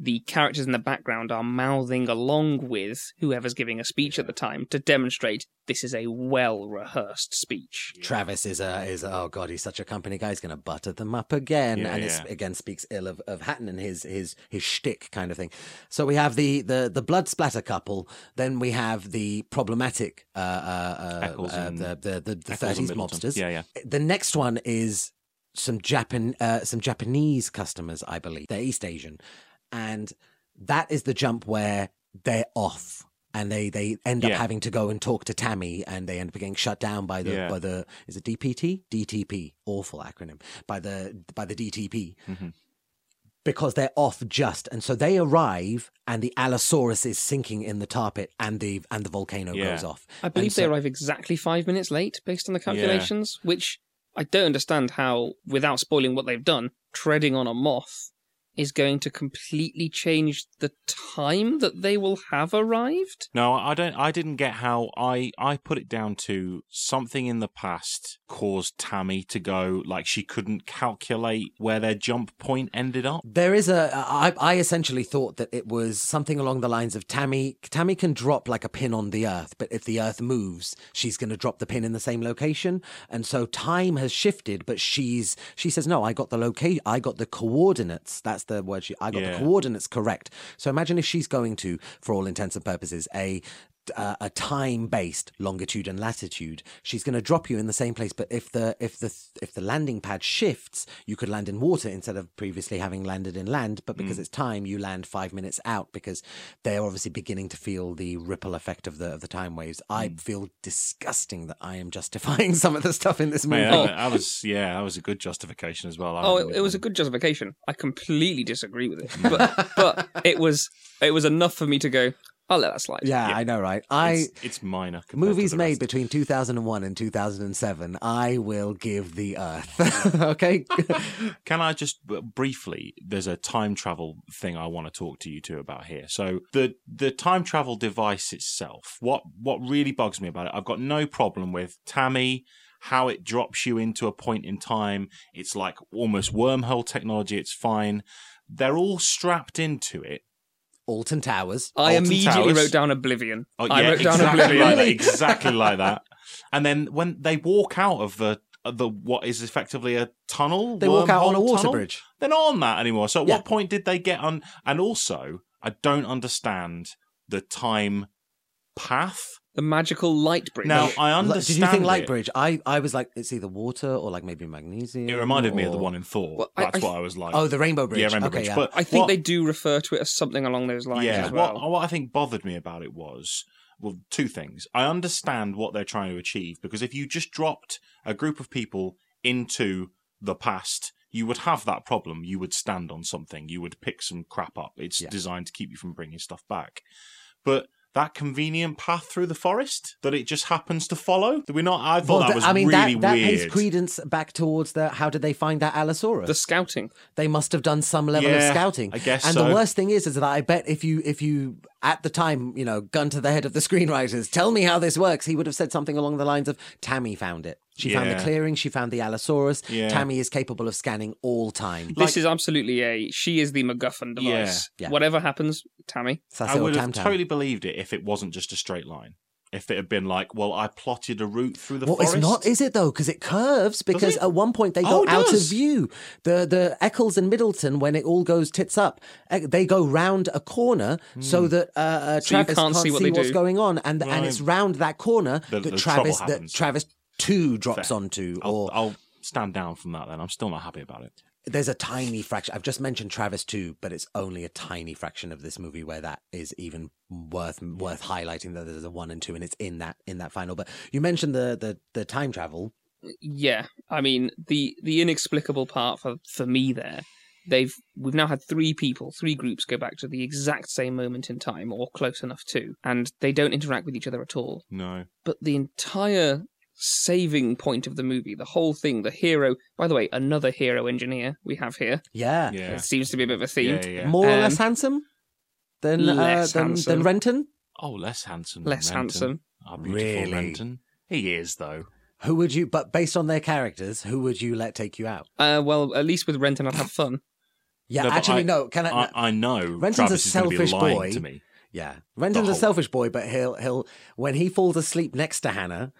the characters in the background are mouthing along with whoever's giving a speech at the time to demonstrate this is a well rehearsed speech. travis is a is a, oh god he's such a company guy he's gonna butter them up again Yeah, and it's yeah. again speaks ill of, of hatton and his his his shtick kind of thing so we have the the the blood splatter couple then we have the problematic uh uh, uh, Eccles uh and- the the the, the 30s mobsters Yeah, yeah. The next one is some Japan, uh, some Japanese customers, I believe. They're East Asian, and that is the jump where they're off. And they, they end up Yeah. having to go and talk to Tammy, and they end up getting shut down by the Yeah. by the is it DPT DTP awful acronym by the by the DTP Mhm. because they're off just, and so they arrive, and the Allosaurus is sinking in the tar pit, and the and the volcano Yeah. goes off. I believe so- they arrive exactly five minutes late based on the calculations, which I don't understand how, without spoiling what they've done, treading on a moth is going to completely change the time that they will have arrived. No, I don't. I didn't get how I I put it down to something in the past caused Tammy to go like she couldn't calculate where their jump point ended up. There is a. I, I essentially thought that it was something along the lines of Tammy. Tammy can drop like a pin on the earth, but if the earth moves, she's going to drop the pin in the same location. And so time has shifted, but she's she says no. I got the location. I got the coordinates. That's the word. She. I got Yeah. the coordinates correct. So imagine if she's going to, for all intents and purposes, a uh, a time based longitude and latitude she's going to drop you in the same place but if the if the if the landing pad shifts you could land in water instead of previously having landed in land but because it's time you land 5 minutes out because they're obviously beginning to feel the ripple effect of the of the time waves i feel disgusting that i am justifying [laughs] some of the stuff in this movie Man, Oh. that, that was yeah, that was a good justification as well. I Oh, it, it was a good justification. I completely disagree with it, [laughs] but but it was it was enough for me to go. I'll let that slide. yeah, Yeah. i know right i It's, it's minor. Movies made rest. between 2001 and 2007, I will give the Earth. [laughs] okay? [laughs] Can I just briefly? There's a time travel thing I want to talk to you two about here. So the the time travel device itself. What what really bugs me about it? I've got no problem with Tammy. How it drops you into a point in time. It's like almost wormhole technology. It's fine. They're all strapped into it. Alton Towers. I Alton immediately Towers. wrote down Oblivion. Oh, I wrote down exactly Oblivion. like that. Exactly like that. [laughs] And then when they walk out of the the what is effectively a tunnel, They walk out on a water tunnel, bridge. They're not on that anymore. So at Yeah. what point did they get on? And also, I don't understand the time path. The magical light bridge. Now I Li- understand. Did you think it. Light Bridge? I, I was like, it's either water or like maybe magnesium. It reminded me of the one in Thor. Well, That's I- what I was like. Oh, the Rainbow Bridge. yeah, Rainbow okay, Bridge. yeah. But I think what- they do refer to it as something along those lines yeah. as well. What, what I think bothered me about it was well, two things. I understand what they're trying to achieve because if you just dropped a group of people into the past, you would have that problem. You would stand on something. You would pick some crap up. It's Yeah. designed to keep you from bringing stuff back. But that convenient path through the forest that it just happens to follow, did we not? I thought Well, that th- was I mean, really that, that weird. pays credence back towards the how did they find that Allosaurus? the scouting. they must have done some level of scouting. I guess And so. the worst thing is, is that I bet if you, if you, at the time, you know, gun to the head of the screenwriters, tell me how this works, he would have said something along the lines of, Tammy found it. She found the clearing. She found the Allosaurus. Yeah. Tammy is capable of scanning all time. this is absolutely a. She is the MacGuffin device. Yeah. Yeah. Whatever happens, Tammy. Sassy I would have Tam Tam. totally believed it if it wasn't just a straight line. If it had been like, well, I plotted a route through the Well, forest. it's not, is it though? Because it curves. Because it? at one point they Oh, go it out of view. The the Eccles and Middleton, when it all goes tits up, eh, they go round a corner so that uh, uh, So Travis can't see what they what's do. going on, and and it's round that corner The- that the Travis that. Travis two drops Fair. onto, I'll, or I'll stand down from that then. I'm still not happy about it. there's a tiny fraction. I've just mentioned Travis too, but it's only a tiny fraction of this movie where that is even worth worth highlighting. That there's a one and two, and it's in that in that final. But you mentioned the the the time travel. Yeah, I mean the the inexplicable part for for me there. They've we've now had three people, three groups go back to the exact same moment in time, or close enough to, and they don't interact with each other at all. No. But the entire saving point of the movie, the whole thing, the hero. By the way, another hero engineer we have here. Yeah, Yeah. It seems to be a bit of a theme. Yeah, yeah. more or Um, less handsome than less uh, than, handsome. than Renton. Oh, less handsome. Less Renton. handsome. Our beautiful Really? Renton. He is though. Who would you? But based on their characters, who would you let take you out? Uh, well, at least with Renton, I'd have fun. Yeah, No, actually, I- no. Can I? I, I know Renton's Travis a is be selfish lying boy. to me. yeah, Renton's a selfish boy, but he'll he'll when he falls asleep next to Hannah,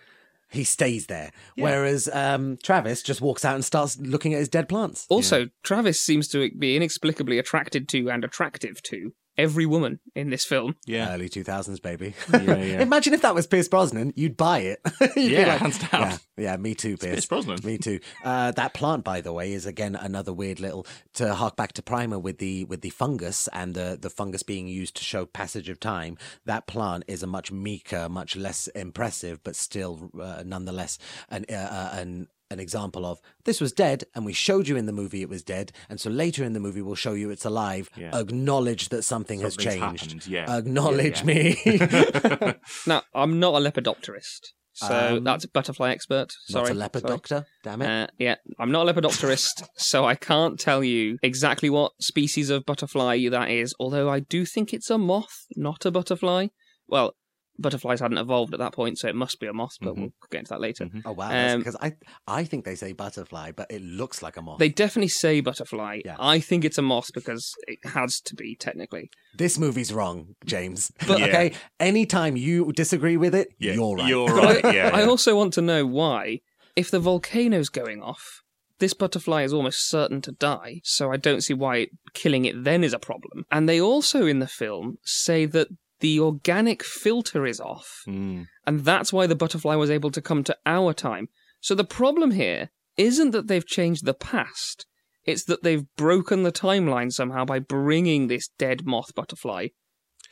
he stays there. Yeah. Whereas um, Travis just walks out and starts looking at his dead plants. Also, Travis seems to be inexplicably attracted to and attractive to every woman in this film. Yeah. Early two thousands, baby. Yeah, yeah. [laughs] Imagine if that was Pierce Brosnan, you'd buy it. [laughs] You'd Yeah, like, hands down. Yeah, yeah, me too, Pierce. Pierce Brosnan. Me too. Uh, that plant, by the way, is again another weird little to hark back to Primer with the with the fungus and the the fungus being used to show passage of time. That plant is a much meeker, much less impressive, but still uh, nonetheless an uh, uh, an an example of this was dead and we showed you in the movie it was dead and so later in the movie we'll show you it's alive Yeah. acknowledge that something has changed yeah. acknowledge Yeah, me [laughs] Now, I'm not a lepidopterist, So Um, that's a butterfly expert. Sorry, Not a leopard sorry. doctor, damn it. Uh, yeah, I'm not a lepidopterist, [laughs] so I can't tell you exactly what species of butterfly that is. Although I do think it's a moth, not a butterfly. Well, butterflies hadn't evolved at that point, so it must be a moth. But Mhm. we'll get into that later. Mhm. oh wow, um, because I I think they say butterfly, but it looks like a moth. They definitely say butterfly. Yeah. I think it's a moth because it has to be technically. This movie's wrong, James. [laughs] But Yeah. okay, anytime you disagree with it, Yeah, you're right. You're right. I, yeah, I also want to know why, if the volcano's going off, this butterfly is almost certain to die, so I don't see why killing it then is a problem. And they also, in the film, say that the organic filter is off, Mm. and that's why the butterfly was able to come to our time. So the problem here isn't that they've changed the past, it's that they've broken the timeline somehow by bringing this dead moth butterfly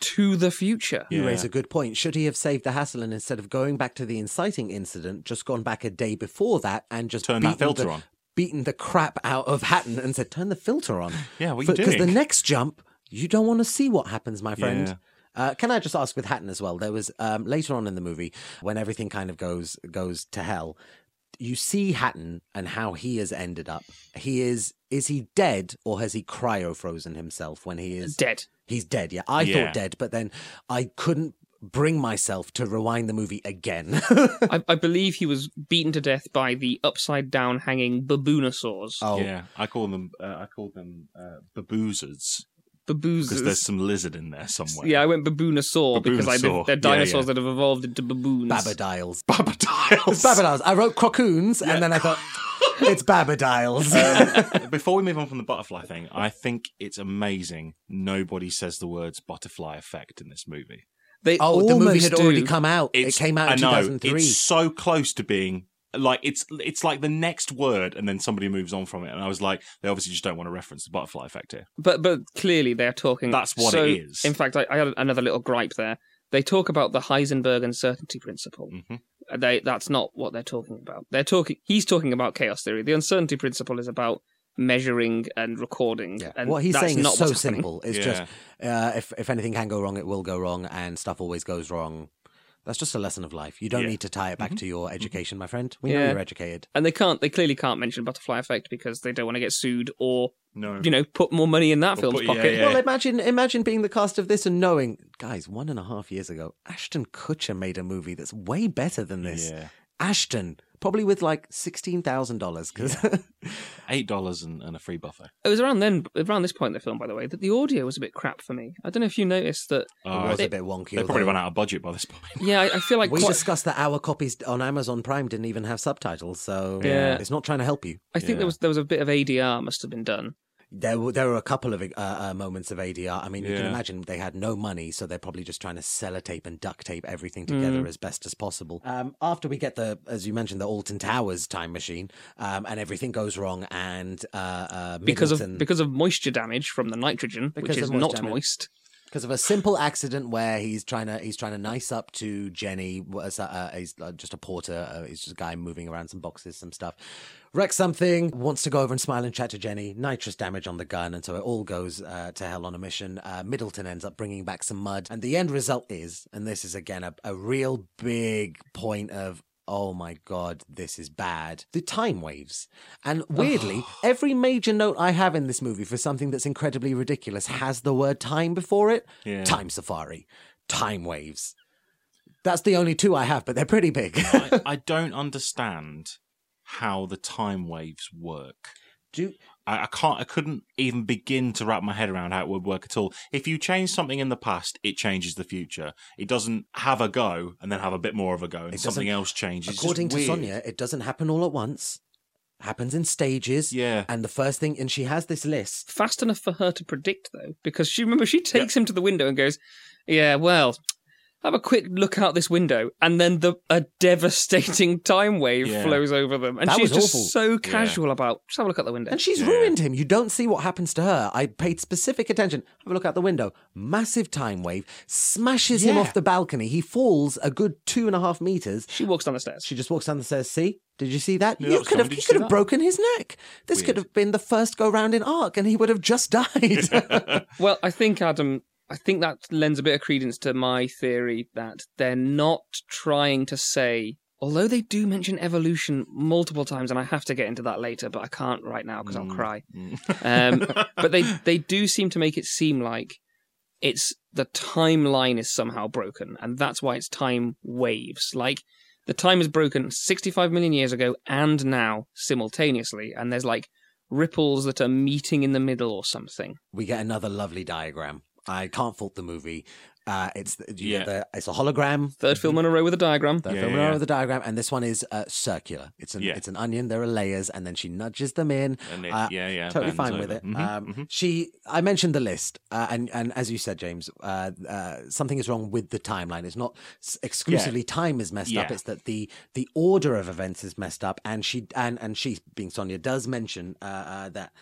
to the future. You Yeah. raise a good point. Should he have saved the hassle and instead of going back to the inciting incident, just gone back a day before that and just Turn that filter the, on. beaten the crap out of Hatton and said, "Turn the filter on." Yeah, what are you Because the next jump, you don't want to see what happens, my friend. Yeah. Uh, can I just ask with Hatton as well? There was um, later on in the movie when everything kind of goes goes to hell. You see Hatton and how he has ended up. He is is he dead or has he cryo frozen himself when he is Dead. He's dead. Yeah, I Yeah. thought dead, but then I couldn't bring myself to rewind the movie again. [laughs] I, I believe he was beaten to death by the upside down hanging baboonosaurs. oh, Yeah, I call them. Uh, I call them uh, baboozers Baboozers. because there's some lizard in there somewhere. Yeah, I went baboonosaur because I Baboonosaur. they're dinosaurs yeah. that have evolved into baboons. Babadiles. Babadiles. Babadiles. I wrote crockoons, and then I thought it's Babadiles. Um, before we move on from the butterfly thing, I think it's amazing. Nobody says the words butterfly effect in this movie. They oh, the movie almost had already come out. It came out in I know, 2003. It's so close to being like it's it's like the next word, and then somebody moves on from it. And I was like, they obviously just don't want to reference the butterfly effect here. But but clearly they're talking. That's what so, it is. In fact, I, I had another little gripe there. They talk about the Heisenberg uncertainty principle. Mhm. They that's not what they're talking about. They're talking. He's talking about chaos theory. The uncertainty principle is about measuring and recording. Yeah. And what he's that's saying is not so simple. It's Yeah. just uh, if if anything can go wrong, it will go wrong, and stuff always goes wrong. That's just a lesson of life. You don't Yeah. need to tie it back Mhm. to your education, my friend. We know you're educated. And they can't. They clearly can't mention butterfly effect because they don't want to get sued or No, you know put more money in that Or film's put- yeah, pocket. yeah. Well, imagine imagine being the cast of this and knowing, guys, one and a half years ago, Ashton Kutcher made a movie that's way better than this. yeah, Ashton, probably with like sixteen thousand dollars, because [laughs] eight dollars and, and a free buffet. It was around then, around this point in the film, by the way, that the audio was a bit crap for me. I don't know if you noticed that. Oh, it Oh, was they- a bit wonky. they probably ran out of budget by this point. Yeah, I, I feel like [laughs] we quite- discussed that our copies on Amazon Prime didn't even have subtitles, so Yeah. it's not trying to help you. I think Yeah. there was there was a bit of ADR must have been done. There were there were a couple of uh, uh, moments of ADR. I mean, you can imagine they had no money, so they're probably just trying to sellotape and duct tape everything together Mm. as best as possible. Um, after we get the, as you mentioned, the Alton Towers time machine, um, and everything goes wrong, and uh, uh, because of because of moisture damage from the nitrogen, Because which is not damage. moist. because of a simple accident where he's trying to he's trying to nice up to Jenny. Uh, he's uh, just a porter. Uh, he's just a guy moving around some boxes, some stuff. Wrecks something. Wants to go over and smile and chat to Jenny. Nitrous damage on the gun, and so it all goes uh, to hell on a mission. Uh, Middleton ends up bringing back some mud, and the end result is, and this is again a, a real big point of. Oh my god, this is bad. The time waves. And weirdly, [sighs] every major note I have in this movie for something that's incredibly ridiculous has the word time before it. Yeah. Time Safari, Time Waves. That's the only two I have, but they're pretty big. I, [laughs] I don't understand how the time waves work. Do I, I can't. I couldn't even begin to wrap my head around how it would work at all. If you change something in the past, it changes the future. It doesn't have a go and then have a bit more of a go, and something else changes. According to weird. Sonia, it doesn't happen all at once. Happens in stages. Yeah. And the first thing, and she has this list. Fast enough for her to predict though, because she remember she takes him to the window and goes, "Yeah, well." Have a quick look out this window, and then the a devastating [laughs] time wave Yeah. flows over them, and That she's was just awful. so casual about. Just have a look out the window. And she's Yeah. ruined him. You don't see what happens to her. I paid specific attention. Have a look out the window. Massive time wave smashes him off the balcony. He falls a good two and a half meters. she walks down the stairs. She just walks down the stairs. See? Did you see that? Yeah, that you was could have. He you could have that? broken his neck. This could have been the first go round in ARQ, and he would have just [laughs] died. [laughs] Well, I think Adam, I think that lends a bit of credence to my theory that they're not trying to say, Although they do mention evolution multiple times, and I have to get into that later, but I can't right now because I'll Mm. cry. Mm. Um, [laughs] but they they do seem to make it seem like it's the timeline is somehow broken, and that's why it's time waves. Like the time is broken 65 million years ago and now simultaneously, and there's like ripples that are meeting in the middle or something. We get another lovely diagram. I can't fault the movie. Uh, it's you Yeah. the, it's a hologram. Third film in a row with a diagram. The Yeah, film in yeah, yeah. of the diagram, and this one is uh, circular. It's an Yeah. it's an onion. There are layers, and then she nudges them in. And it, Uh, yeah, yeah, totally bends fine with over. it. Mhm, um, mhm. She, I mentioned the list, uh, and and as you said, James, uh, uh, something is wrong with the timeline. It's not s- exclusively time is messed up. It's that the the order of events is messed up, and she and and she, being Sonia, does mention uh, uh, that.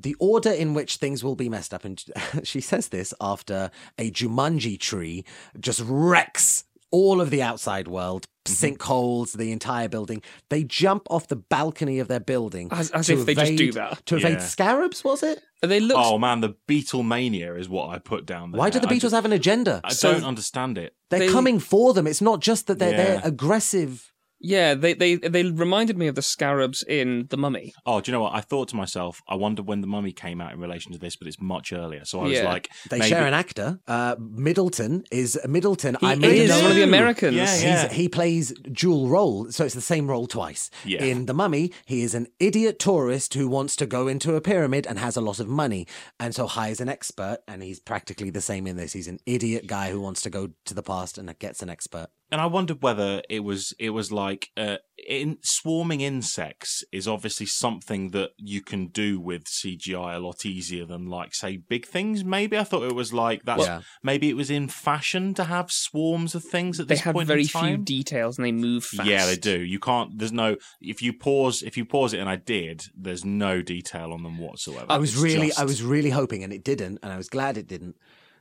The order in which things will be messed up, and [laughs] she says this after a Jumanji tree just wrecks all of the outside world, Mm-hmm. sinkholes, the entire building. They jump off the balcony of their building. As- as to if they just do that. To evade Yeah. scarabs, was it? They look Oh man, the Beatlemania is what I put down there. Why do the I Beatles just- have an agenda? I So- don't understand it. They're they- coming for them. It's not just that they're, they're aggressive. Yeah, they, they they reminded me of the scarabs in The Mummy. Oh, do you know what? I thought to myself, I wonder when the Mummy came out in relation to this, but it's much earlier. So I was Yeah. like, They maybe- share an actor. Uh, Middleton is Middleton. He I made is a one of the Americans. Yeah, He's, yeah. he plays dual role, so it's the same role twice. Yeah. In The Mummy, he is an idiot tourist who wants to go into a pyramid and has a lot of money, and so hires an expert. And he's practically the same in this. He's an idiot guy who wants to go to the past and gets an expert. And I wondered whether it was it was like uh, in swarming insects is obviously something that you can do with CGI a lot easier than like say big things. Maybe I thought it was like that. Yeah. maybe it was in fashion to have swarms of things at They this have point very in few details and they move fast. Yeah, they do. You can't. There's no. If you pause, if you pause it, and I did, there's no detail on them whatsoever. I was It's really, just- I was really hoping, and it didn't, and I was glad it didn't.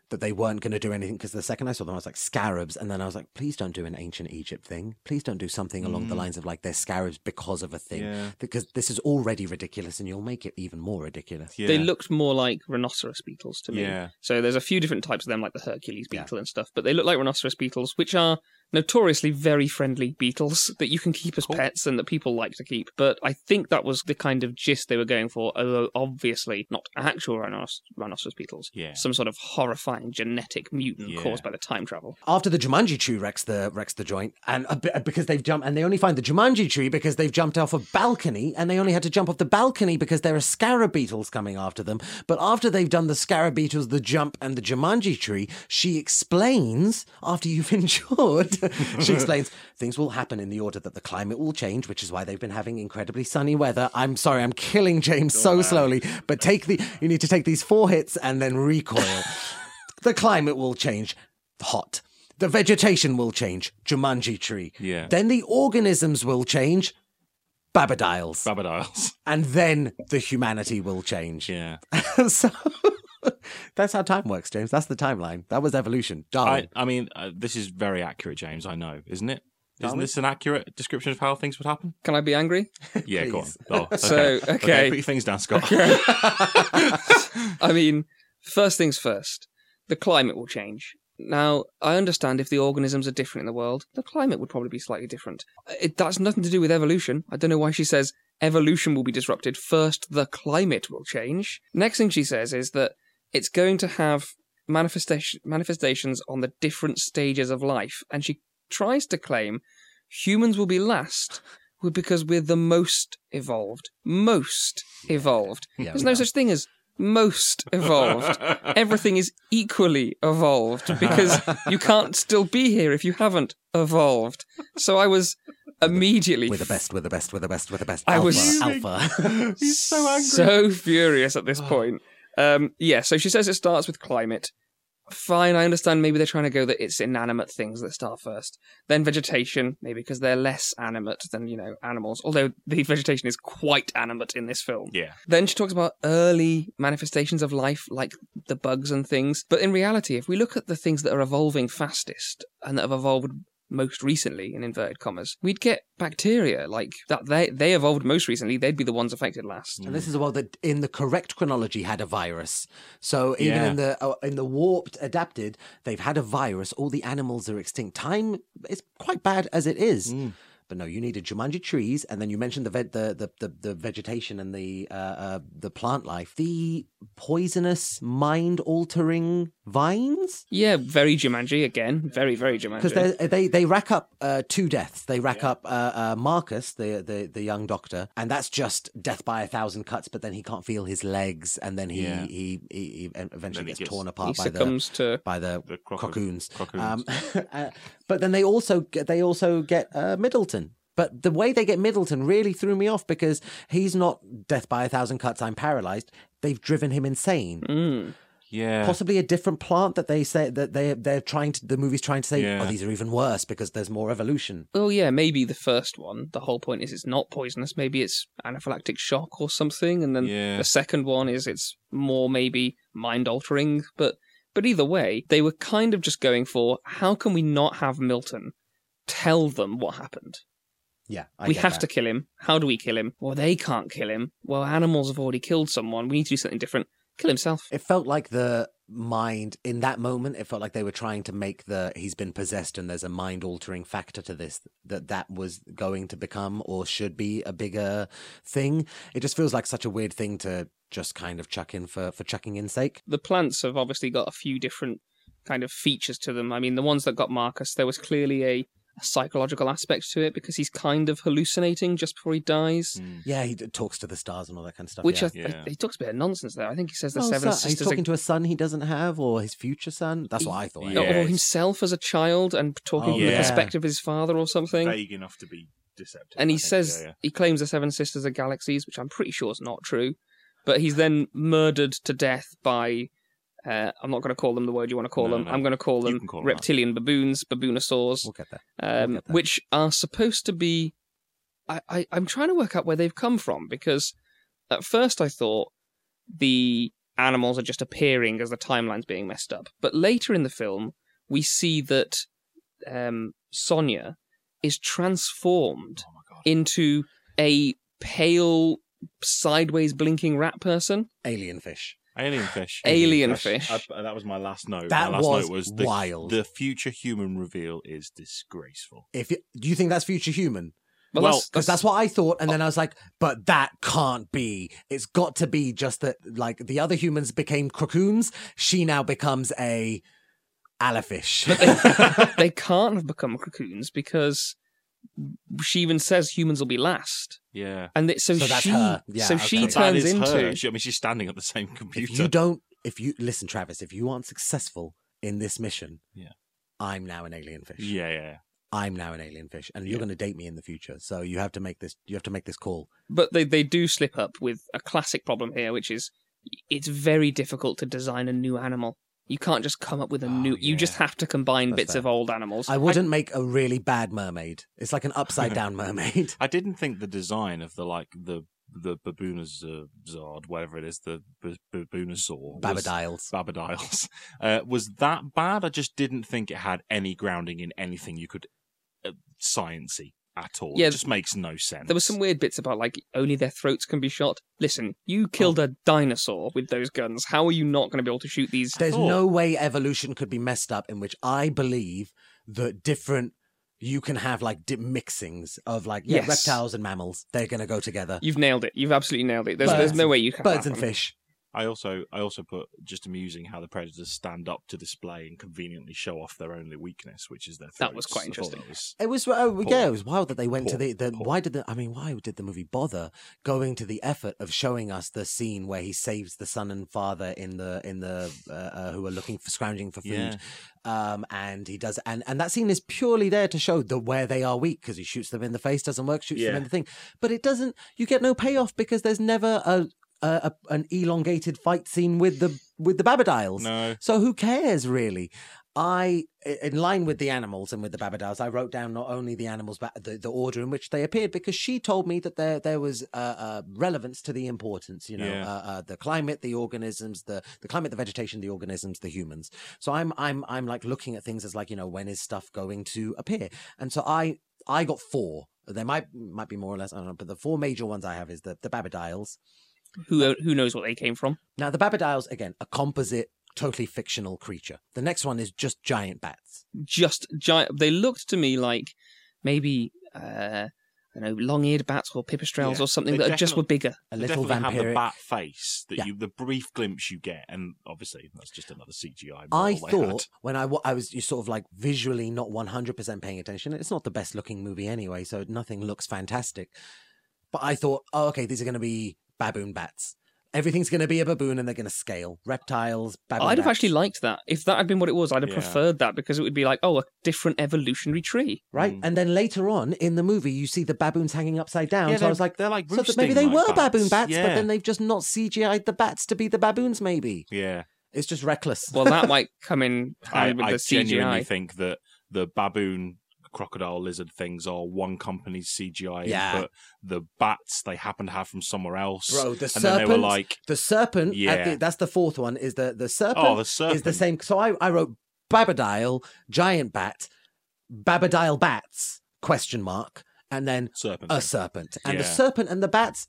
That they weren't going to do anything because the second I saw them, I was like scarabs, and then I was like, please don't do an ancient Egypt thing. Please don't do something along the lines of like they're scarabs because of a thing, Mm. Yeah. because this is already ridiculous, and you'll make it even more ridiculous. Yeah. They looked more like rhinoceros beetles to me. Yeah. So there's a few different types of them, like the Hercules Yeah. beetle and stuff, but they look like rhinoceros beetles, which are notoriously very friendly beetles that you can keep as Cool. pets and that people like to keep. But I think that was the kind of gist they were going for, although obviously not actual rhinos- rhinoceros beetles. Yeah. Some sort of horrifying genetic mutant Yeah. caused by the time travel. After the Jumanji tree wrecks the wrecks the joint, and uh, a bit, uh, because they've jumped, and they only find the Jumanji tree because they've jumped off a balcony, and they only had to jump off the balcony because there are scarab beetles coming after them. But after they've done the scarab beetles, the jump, and the Jumanji tree, she explains after you've [laughs] endured, [laughs] she explains things will happen in the order that the climate will change, which is why they've been having incredibly sunny weather. I'm sorry, I'm killing James so slowly, but take the you need to take these four hits and then recoil. [laughs] the climate will change, hot. The vegetation will change, Jumanji tree. Yeah. Then the organisms will change, Babadiles. Babadiles. and then the humanity will change. Yeah. [laughs] so that's how time works, James. That's the timeline. That was evolution. I, Darwin. I mean, uh, this is very accurate, James. I know, isn't it? Isn't Darwin? this an accurate description of how things would happen? Can I be angry? [laughs] Yeah, go on. [laughs] Oh, okay. So, okay. Put your things down, Scott. [laughs] I mean, first things first, the climate will change. Now, I understand if the organisms are different in the world, the climate would probably be slightly different. It, that's nothing to do with evolution. I don't know why she says evolution will be disrupted. First, the climate will change. Next thing she says is that it's going to have manifestation, manifestations on the different stages of life. And she tries to claim humans will be last because we're the most evolved. Most evolved. Yeah, There's no are. such thing as most evolved. [laughs] Everything is equally evolved because you can't still be here if you haven't evolved. So I was immediately We're the best, we're the best, we're the best, we're the best. I alpha, was- alpha. He's so angry. [laughs] so furious at this oh. point. Um, yeah, so she says it starts with climate. Fine, I understand maybe they're trying to go that it's inanimate things that start first. Then vegetation, maybe because they're less animate than, you know, animals. Although [laughs] the vegetation is quite animate in this film. Yeah. Then she talks about early manifestations of life, like the bugs and things. But in reality, if we look at the things that are evolving fastest and that have evolved most recently, in inverted commas, we'd get bacteria like that. They they evolved most recently. They'd be the ones affected last. And this is a world that, in the correct chronology, had a virus. So even Yeah. in the uh, in the warped adapted, they've had a virus. All the animals are extinct. Time is quite bad as it is. But no, you needed Jumanji trees, and then you mentioned the ve- the, the the the vegetation and the uh, uh the plant life, the poisonous, mind altering vines. Yeah, very Jumanji again. Very, very Because Jumanji. they they they rack up uh, two deaths. They rack up uh, uh, Marcus, the, the the young doctor, and that's just death by a thousand cuts. But then he can't feel his legs, and then he Yeah. he, he, he eventually Then he gets gets- torn apart by the to. by the, The croco- cocoons. cocoons. Um, [laughs] uh, but then they also get, they also get uh, Middleton. But the way they get Middleton really threw me off because he's not death by a thousand cuts. I'm paralyzed. They've driven him insane. Mm. yeah. Possibly a different plant that they say that they they're trying to. The movie's trying to say, Yeah. oh, these are even worse because there's more evolution. Well, yeah, maybe the first one. The whole point is it's not poisonous. Maybe it's anaphylactic shock or something, and then Yeah. the second one is it's more maybe mind altering. But but either way, they were kind of just going for how can we not have Milton tell them what happened? Yeah, I we have that. to kill him. How do we kill him? Well, they can't kill him. Well, animals have already killed someone. We need to do something different. Kill himself. It felt like the mind in that moment. It felt like they were trying to make the he's been possessed and there's a mind altering factor to this that that was going to become or should be a bigger thing. It just feels like such a weird thing to just kind of chuck in for for chucking in sake. the plants have obviously got a few different kind of features to them. I mean, the ones that got Marcus, there was clearly a psychological aspect to it because he's kind of hallucinating just before he dies. Mm. Yeah, he d- talks to the stars and all that kind of stuff. Which yeah. I, Yeah. he talks a bit of nonsense there. I think he says the Oh, seven son- he's talking are, to a son he doesn't have, or his future son. That's what I thought. Yeah. or himself as a child and talking Oh, from the perspective of his father or something. Vague enough to be deceptive. and I he think, says yeah, yeah. he claims the seven sisters are galaxies, which I'm pretty sure is not true. But he's then murdered to death by. Uh, I'm not going to call them the word you want to call No, them. no. I'm going to call them call them reptilian baboons, baboonosaurs. We'll get there. um, that. which are supposed to be. I, I, I'm trying to work out where they've come from because at first I thought the animals are just appearing as the timeline's being messed up. But later in the film, we see that um, Sonia is transformed Oh into a pale, sideways blinking rat person. Alien fish. Alien fish. Alien fish. I- that was my last note. That my last was note was the, wild. The future human reveal is disgraceful. If you, do you think that's future human? Well, Well, that's, Because that's what I thought, and oh. then I was like, "But that can't be. It's got to be just that. Like the other humans became cocoons, she now becomes a alafish. [laughs] they can't have become cocoons because she even says humans will be last. Yeah. And it, so, So that's she, her. Yeah, so okay. she turns is into. her. She, I mean, she's standing at the same computer. if you don't, if you listen, Travis, if you aren't successful in this mission, Yeah. I'm now an alien fish. Yeah, yeah. I'm now an alien fish, and you're Yeah. going to date me in the future. So you have to make this. You have to make this call. But they, they do slip up with a classic problem here, which is it's very difficult to design a new animal. You can't just come up with a Oh, new. You just have to combine That's bits fair. of old animals. I wouldn't make a really bad mermaid. It's like an upside [laughs] down mermaid. I didn't think the design of the like the the baboonazard, whatever it is, the b- baboonosaur, was- Babadiles. Babadiles, [laughs] uh, was that bad. I just didn't think it had any grounding in anything you could uh, sciency at all. Yeah, it just makes no sense. There were some weird bits about like only their throats can be shot. Listen, you killed oh. a dinosaur with those guns. How are you not going to be able to shoot these? There's thought- no way evolution could be messed up in which I believe that different you can have like di- mixings of like yeah, Yes. reptiles and mammals. They're going to go together. You've nailed it. You've absolutely nailed it. There's, Birds there's no way you can. Birds and fish. I also I also put just amusing how the predators stand up to display and conveniently show off their only weakness, which is their throats. That was quite I interesting. that was- It was oh, yeah, it was wild that they went to the, the why did the I mean why did the movie bother going to the effort of showing us the scene where he saves the son and father in the in the uh, uh, who are looking for scrounging for food Yeah. um and he does and and that scene is purely there to show the where they are weak because he shoots them in the face doesn't work shoots them in the thing but it doesn't you get no payoff because there's never a, a, a an elongated fight scene with the with the babadiles No. so who cares really? I, in line with the animals and with the Babadiles, I wrote down not only the animals, but the, the order in which they appeared, because she told me that there there was uh, uh, relevance to the importance. You know, Yeah. uh, uh, the climate, the organisms, the the climate, the vegetation, the organisms, the humans. So I'm I'm I'm like looking at things as like you know when is stuff going to appear, and so I I got four. There might might be more or less, I don't know, but the four major ones I have is the the Babadiles. Who who knows what they came from? Now the Babadiles again, a composite, totally fictional creature. The next one is just giant bats. Just giant. They looked to me like maybe uh, I don't know, long-eared bats or pipistrelles Yeah, or something they that just were bigger. A They little definitely have the bat face that Yeah. you, the brief glimpse you get, and obviously that's just another CGI. I model they thought had. when I, I was you sort of like visually not 100% paying attention. It's not the best looking movie anyway, so nothing looks fantastic. But I thought, oh, okay, these are going to be baboon bats. Everything's going to be a baboon and they're going to scale. Reptiles, baboon I'd have bats, actually liked that. If that had been what it was, I'd have Yeah. preferred that because it would be like, oh, a different evolutionary tree. Right? Mm. And then later on in the movie, you see the baboons hanging upside down. Yeah, so I they're- was like, they're like so that maybe roosting they like were baboon bats. bats, but Yeah. then they've just not CGI'd the bats to be the baboons, maybe. yeah, It's just reckless. Well, that might come in [laughs] I, hand with I the genuinely CGI. think that the baboon crocodile lizard things are one company's CGI, Yeah. but the bats they happen to have from somewhere else. Bro, the and then they were like, the serpent, uh, Yeah. the, that's the fourth one, is the, the serpent "Oh, the serpent is the same. So I, I wrote Babadile, giant bat, Babadile bats, question mark, and then serpent." a serpent. And the serpent and the bats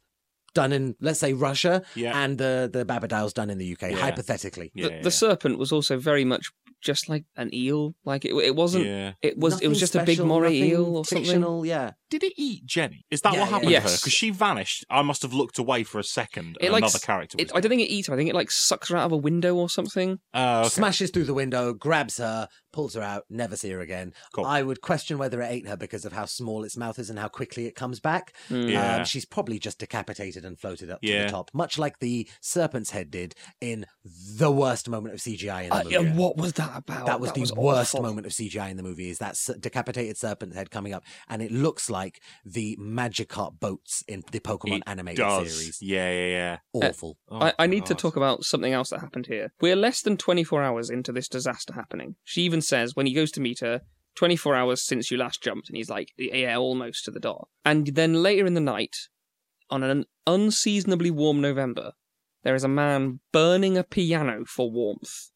done in, let's say, Russia, yeah, and the, the Babadile's done in the UK, Yeah. hypothetically. yeah, the, yeah. the serpent was also very much just like an eel. Like it, it wasn't. yeah. It was. it was Nothing just a big special, moray eel or something. yeah. Did it eat Jenny? Is that Yeah, what happened yeah. to her? Because she vanished. I must have looked away for a second. It like another character. Was It, I don't think it eats her. I think it like sucks her out of a window or something. Oh, okay. Smashes through the window, grabs her, pulls her out, never see her again. Cool. I would question whether it ate her because of how small its mouth is and how quickly it comes back. Mm. Yeah. Um, she's probably just decapitated and floated up to the top, much like the serpent's head did in the worst moment of CGI in the Uh, movie. yeah, what was that about? that was the worst awful. moment of CGI in the movie. Is that decapitated serpent head coming up, and it looks like the Magikarp boats in the Pokemon It animated does. series. Yeah, yeah, yeah. Awful. Oh, I, I need to talk about something else that happened here. We're less than 24 hours into this disaster happening. She even says when he goes to meet her, 24 hours since you last jumped, and he's like, yeah, almost to the dot. And then later in the night, on an unseasonably warm November, there is a man burning a piano for warmth.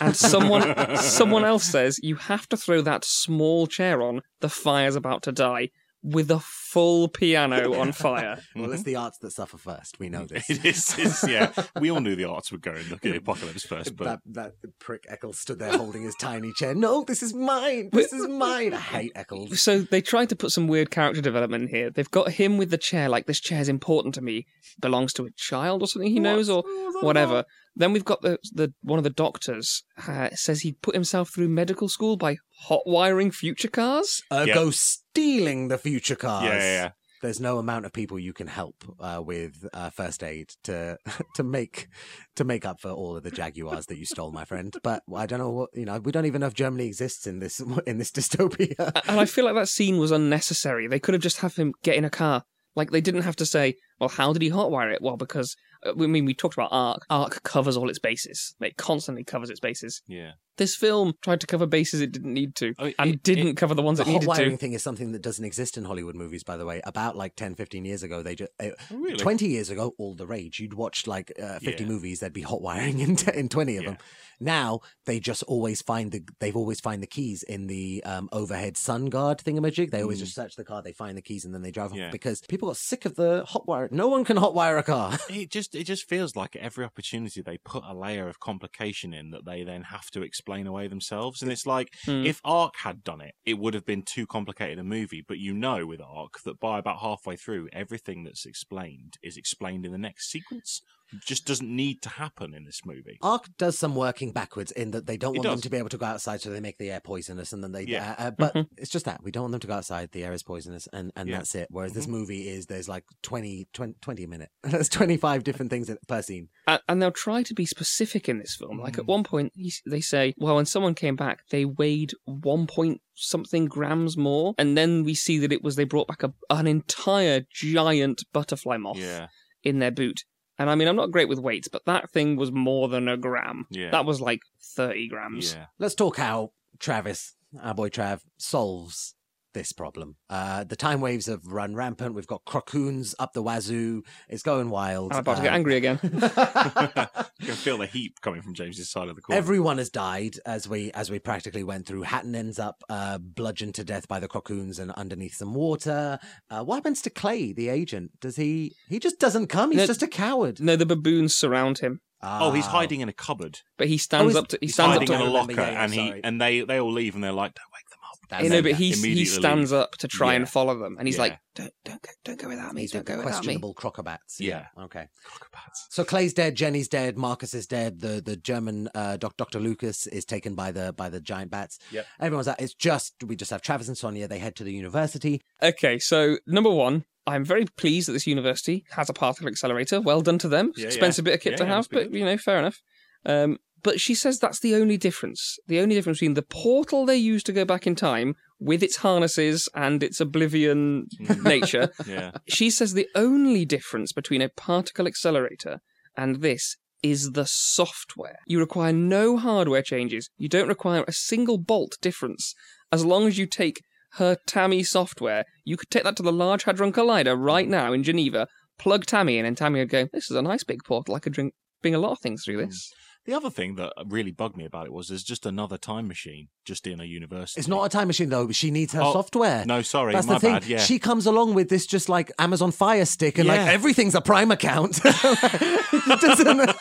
And someone [laughs] someone else says you have to throw that small chair on, the fire's about to die, with a full piano on [laughs] fire. Well, it's mm-hmm. the arts that suffer first. We know [laughs] this. It is, it's, yeah. [laughs] We all knew the arts would go in the apocalypse first, but that, that prick Eccles stood there holding his tiny chair. No, this is mine. This is mine. I hate Eccles. So they tried to put some weird character development in here. They've got him with the chair, like this chair's important to me, belongs to a child or something he knows, or oh, whatever. Then we've got the the one of the doctors uh, says he put himself through medical school by hot wiring future cars. Ergo stealing the future cars. yeah, yeah, yeah. There's no amount of people you can help uh, with uh, first aid to [laughs] to make to make up for all of the Jaguars that you stole, my friend. But I don't know what you know. We don't even know if Germany exists in this [laughs] in this dystopia. And I feel like that scene was unnecessary. They could have just have him get in a car. Like they didn't have to say, "Well, how did he hotwire it?" Well, because uh, I mean, we talked about ARQ. ARQ covers all its bases. It constantly covers its bases. yeah. This film tried to cover bases it didn't need to, Oh, and it- didn't it- cover the ones the it hot needed wiring to. thing is something that doesn't exist in Hollywood movies, by the way. About like 10, 15 years ago, they just uh, Oh, really? 20 years ago, all the rage. You'd watch like uh, 50 Yeah. movies, there'd be hot wiring in, t- in 20 of Yeah. them. Now they just always find the they've always find the keys in the um, overhead sun guard thingamajig. They always Mm. just search the car, they find the keys, and then they drive Yeah. off because people got sick of the hot wire. No one can hot wire a car. It just it just feels like every opportunity they put a layer of complication in that they then have to explain away themselves. And it's like Hmm. if ARQ had done it, it would have been too complicated a movie. But you know with ARQ that by about halfway through, everything that's explained is explained in the next sequence. It just doesn't need to happen in this movie. ARQ does some working backwards in that they don't It want them to be able to go outside, so they make the air poisonous, and then they. Yeah. Uh, uh, but Mhm. it's just that we don't want them to go outside. The air is poisonous, and, and Yeah. that's it. Whereas this Mhm. movie is there's like 20, 20, 20 a minute. [laughs] There's twenty five different things in- per scene. and, and they'll try to be specific in this film. Like at Mm. one point, they say, "Well, when someone came back, they weighed one point something grams more," and then we see that it was they brought back a, an entire giant butterfly moth Yeah, in their boot. And I mean, I'm not great with weights, but that thing was more than a gram. yeah, That was like 30 grams. yeah. Let's talk how Travis, our boy Trav, solves this problem. Uh, the time waves have run rampant. We've got crocoons up the wazoo. It's going wild. I'm about to get Um, angry again. [laughs] you can feel the heat coming from James's side of the corner. Everyone has died as we as we practically went through. Hatton ends up uh, bludgeoned to death by the crocoons and underneath some water. Uh, what happens to Clay, the agent? Does he? He just doesn't come. He's No- just a coward. no, the baboons surround him, oh, he's Ah. hiding in a cupboard. but he stands he's- up to he He's stands up hiding to in a locker, yeah, yeah, and he sorry. and they they all leave, and they're like, "Don't wake them up." That's you know, but he he stands up to try and follow them, and he's Yeah. like, "Don't don't go, don't go without me, He's don't go the without me." questionable crocobats. Yeah. Okay. Crocobats. So Clay's dead, Jenny's dead, Marcus is dead. The the German uh, doc, Doctor Lucas is taken by the by the giant bats. Yep. Everyone's out. It's just we just have Travis and Sonia. They head to the university. Okay, so number one, I'm very pleased that this university has a particle accelerator. Well done to them. Yeah, Expensive bit of kit Yeah, to have, but you know, fair enough. Um, but she says that's the only difference. The only difference between the portal they use to go back in time with its harnesses and its oblivion Mm. [laughs] nature. Yeah. She says the only difference between a particle accelerator and this is the software. You require no hardware changes. You don't require a single bolt difference. As long as you take her Tammy software, you could take that to the Large Hadron Collider right now in Geneva, plug Tammy in, and Tammy would go, This is a nice big portal. I could drink, bring a lot of things through this. The other thing that really bugged me about it was there's just another time machine just in a university. It's not a time machine though. She needs her Oh, software. No, sorry, That's my the thing. bad. Yeah. She comes along with this just like Amazon Fire Stick and like everything's a Prime account. [laughs] it doesn't. [laughs]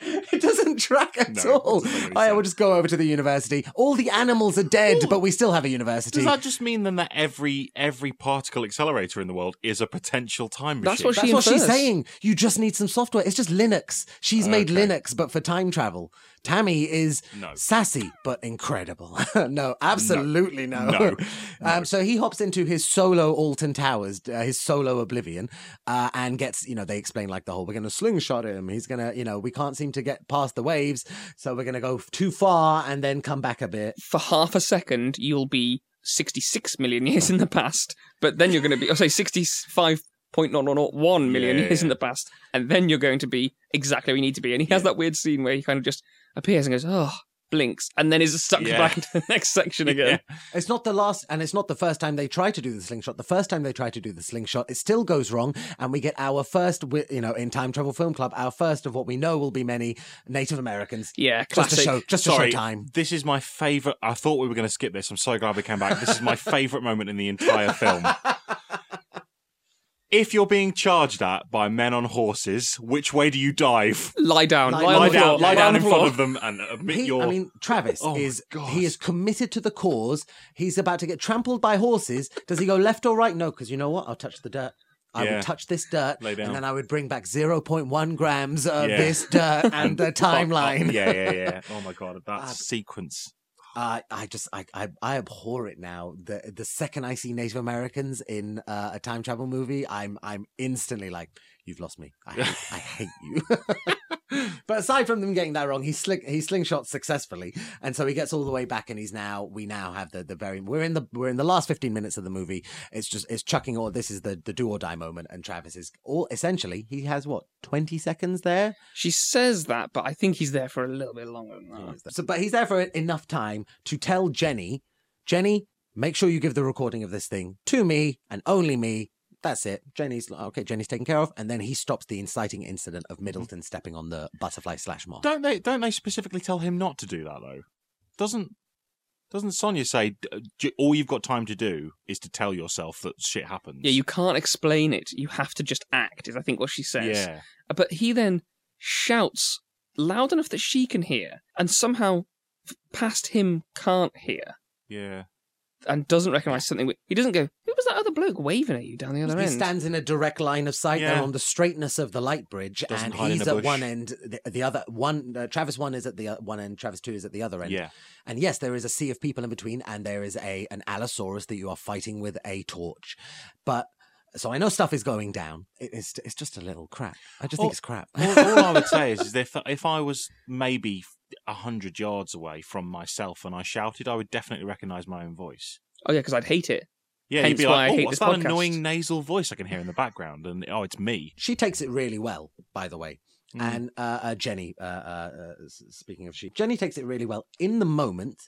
It doesn't track at No, all. doesn't Oh, yeah, we'll just go over to the university. All the animals are dead, but we still have a university. Does that just mean then that every every particle accelerator in the world is a potential time machine? That's what That's she what she's saying. You just need some software. It's just Linux. She's made Linux, but for time travel. Tammy is No. sassy, but incredible. [laughs] no, absolutely no. [laughs] No. um, so he hops into his solo Alton Towers, uh, his solo Oblivion, uh, and gets, you know, they explain like the whole, we're going to slingshot him. He's going to, you know, we can't seem to get past the waves. So we're going to go too far and then come back a bit. For half a second, you'll be 66 million years in the past, but then you're going to be, I'll say 65.0001 million Yeah, years in the past, and then you're going to be exactly where you need to be. And he has Yeah. that weird scene where he kind of just appears and goes, oh, blinks, and then is sucked Yeah. back into the next section again. It's not the last, and it's not the first time they try to do the slingshot. The first time they try to do the slingshot, it still goes wrong, and we get our first, you know, in Time Travel Film Club, our first of what we know will be many Native Americans. Yeah, Just classic. to show, just to Sorry, show time. this is my favorite. I thought we were going to skip this. I'm so glad we came back. This is my [laughs] favorite moment in the entire film. [laughs] If you're being charged at by men on horses, which way do you dive? Lie down, Lie- lie, lie down, floor, lie down in front of them and admit He, your. I mean, Travis Oh is God. he is committed to the cause. He's about to get trampled by horses. Does he go left or right? No, because you know what? I'll touch the dirt. I Yeah. would touch this dirt, and then I would bring back 0.1 grams of Yeah. this dirt and the [laughs] timeline. yeah, yeah, yeah. [laughs] Oh my god, that Uh, sequence. I just I, I I abhor it now. The the second I see Native Americans in uh, a time travel movie, I'm I'm instantly like, you've lost me. I hate, I hate you. [laughs] but aside from them getting that wrong, he sling he slingshots successfully, and so he gets all the way back, and he's now we now have the the very we're in the we're in the last fifteen minutes of the movie. It's just it's chucking all this is the the do or die moment, and Travis is all essentially he has what twenty seconds there. She says that, but I think he's there for a little bit longer than that. So, but he's there for enough time to tell Jenny, Jenny, make sure you give the recording of this thing to me and only me. That's it. Jenny's okay. Jenny's taken care of, and then he stops the inciting incident of Middleton stepping on the butterfly slash moth. Don't they? Don't they specifically tell him not to do that though? Doesn't doesn't Sonia say all you've got time to do is to tell yourself that shit happens? Yeah, you can't explain it. You have to just act, is I think what she says. Yeah, Uh, But he then shouts loud enough that she can hear, and somehow past him can't hear, yeah. And doesn't recognise something. He doesn't go, Who was that other bloke waving at you down the other he end? He stands in a direct line of sight there Yeah. on the straightness of the light bridge, Doesn't and he's at one end. The, the other one, uh, Travis one is at the uh, one end. Travis two is at the other end. Yeah, And yes, there is a sea of people in between, and there is a an Allosaurus that you are fighting with a torch. But so I know stuff is going down. It's it's just a little crap. I just Oh, think it's crap. all, all I would [laughs] say is, is if if I was maybe a hundred yards away from myself and I shouted, I would definitely recognise my own voice. Oh, yeah, because I'd hate it. Yeah, Hence you'd be like, "Oh, what's that podcast." annoying nasal voice I can hear in the background?" And oh, it's me. she takes it really well, by the way. Mm. And uh, uh, Jenny, uh, uh, uh, speaking of she, Jenny takes it really well in the moment.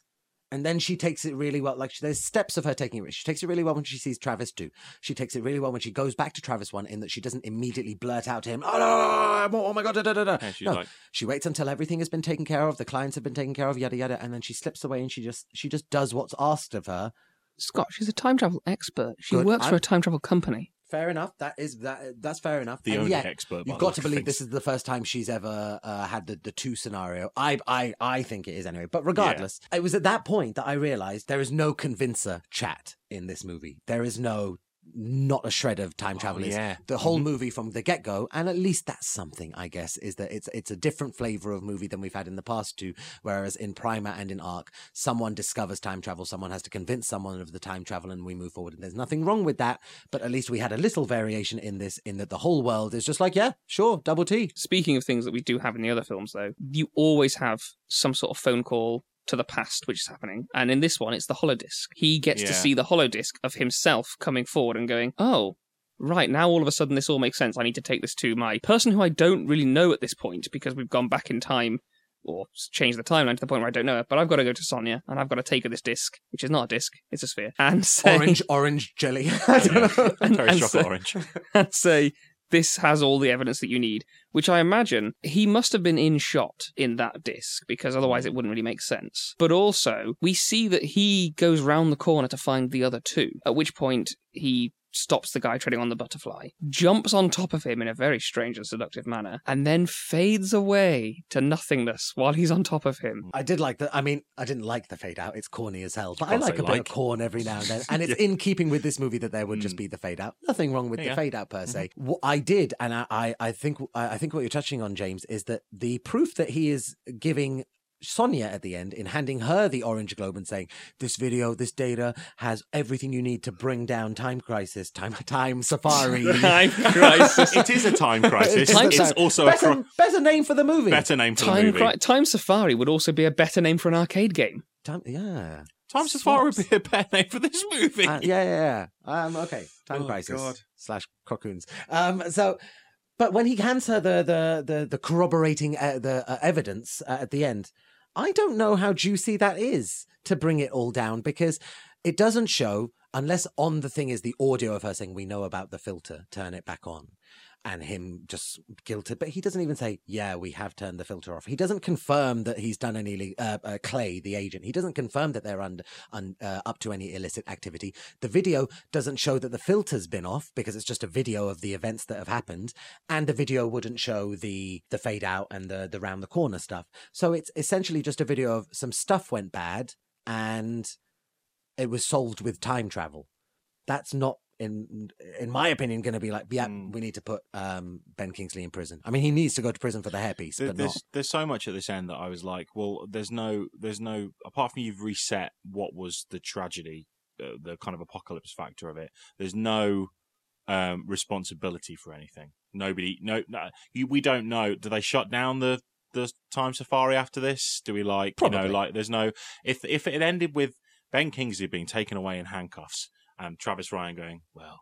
And then she takes it really well. Like there's steps of her taking it. She takes it really well when she sees Travis too. She takes it really well when she goes back to Travis one, in that she doesn't immediately blurt out to him, "Oh no! Oh my god!" Da, da, da, da. She's no, like, she waits until everything has been taken care of, the clients have been taken care of, yada yada, and then she slips away and she just she just does what's asked of her. Scott, she's a time travel expert. She Good. works for I'm- a time travel company. Fair enough. That is that. That's fair enough. The And only yet, expert. You've got to believe this is the first time she's ever uh, had the, the two scenario. I, I I think it is anyway. But regardless, it was at that point that I realized there is no convincer chat in this movie. There is no not a shred of time travel. Oh, It's yeah. The whole Mhm. movie from the get go, and at least that's something, I guess, is that it's it's a different flavor of movie than we've had in the past two. Whereas in Primer and in ARQ, someone discovers time travel, someone has to convince someone of the time travel, and we move forward. And there's nothing wrong with that. But at least we had a little variation in this, in that the whole world is just like, yeah, sure, double T. Speaking of things that we do have in the other films, though, you always have some sort of phone call to the past which is happening. And in this one, it's the holodisc. He gets to see the holodisc of himself coming forward and going, oh, right, now all of a sudden this all makes sense. I need to take this to my person who I don't really know at this point because we've gone back in time or changed the timeline to the point where I don't know her. But I've got to go to Sonia and I've got to take her this disc, which is not a disc, it's a sphere, and [laughs] say, Orange, orange jelly. [laughs] I don't know. And- Very and chocolate so- orange. [laughs] and say this has all the evidence that you need which i imagine he must have been in shot in that disc because otherwise it wouldn't really make sense. But also we see that he goes round the corner to find the other two at which point he stops the guy treading on the butterfly jumps on top of him in a very strange and seductive manner and then fades away to nothingness while he's on top of him I did like the. I mean, I didn't like the fade out. It's corny as hell, but I Can't like a bit of corn every now and then, and [laughs] it's Yeah. in keeping with this movie that there would just Mm. be the fade out. Nothing wrong with Yeah, the fade out per se. What I did, and I, I, I think, I I think what you're touching on, James, is that the proof that he is giving. Sonia at the end in handing her the orange globe and saying, "This video, this data has everything you need to bring down time crisis, time [laughs] time safari." [laughs] time crisis it is a time crisis. Time it's Time- also a better, cri- better name for the movie. better name for the time, movie. cri- time safari would also be a better name for an arcade game Time, yeah. Time Safari would be a better name for this movie. Uh, yeah, yeah, yeah. Um, okay, time Oh, crisis God. slash cocoons. Um, so, but when he hands her the the the, the corroborating uh, the uh, evidence uh, at the end, I don't know how juicy that is to bring it all down because it doesn't show unless on the thing is the audio of her saying we know about the filter, turn it back on. And him just guilted, but he doesn't even say, "Yeah, we have turned the filter off." He doesn't confirm that he's done any uh, uh, Clay, the agent. He doesn't confirm that they're under, un, uh, up to any illicit activity. The video doesn't show that the filter's been off because it's just a video of the events that have happened, and the video wouldn't show the the fade out and the the round the corner stuff. So it's essentially just a video of some stuff went bad and it was solved with time travel. That's not. In in my opinion, going to be like, yeah, Mm. we need to put um, Ben Kingsley in prison. I mean, he needs to go to prison for the hairpiece, There- but there's not. there's so much at this end that I was like, well, there's no there's no apart from you've reset what was the tragedy, uh, the kind of apocalypse factor of it. There's no um, responsibility for anything. Nobody, no, no you, we don't know. Do they shut down the the time safari after this? Do we like you know like there's no if if it ended with Ben Kingsley being taken away in handcuffs and Travis Ryer going, well,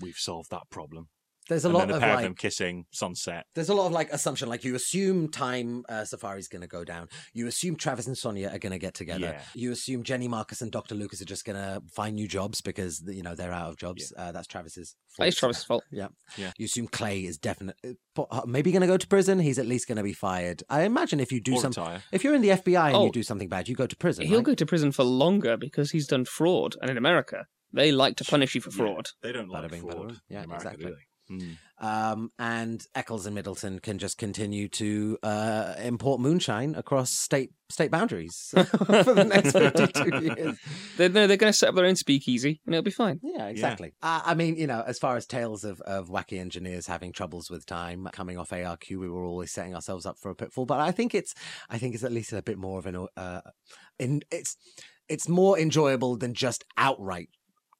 we've solved that problem, There's a and lot then the of pair like, of them kissing sunset. There's a lot of like assumption, like you assume time uh, Safari's going to go down. You assume Travis and Sonia are going to get together. Yeah. You assume Jenny Marcus and Dr. Lucas are just going to find new jobs because you know they're out of jobs. Uh, that's Travis's. That is fault. Travis's fault. [laughs] Yeah. Yeah. You assume Clay is definitely maybe going to go to prison. He's at least going to be fired. I imagine if you do something, if you're in the FBI and Oh. you do something bad, you go to prison. He'll right? go to prison for longer because he's done fraud, and in America, they like to punish you for Yeah, fraud. they don't Bada like bing, fraud. boom. Yeah, in America, exactly. do they? Mm. Um, and Eckles and Middleton can just continue to uh, import moonshine across state state boundaries [laughs] for the next 52 [laughs] years. They're, no, they're going to set up their own speakeasy, and it'll be fine. Yeah, exactly. Uh, I mean, you know, as far as tales of, of wacky engineers having troubles with time coming off ARQ, we were always setting ourselves up for a pitfall. But I think it's, I think it's at least a bit more of an, uh, in it's, it's more enjoyable than just outright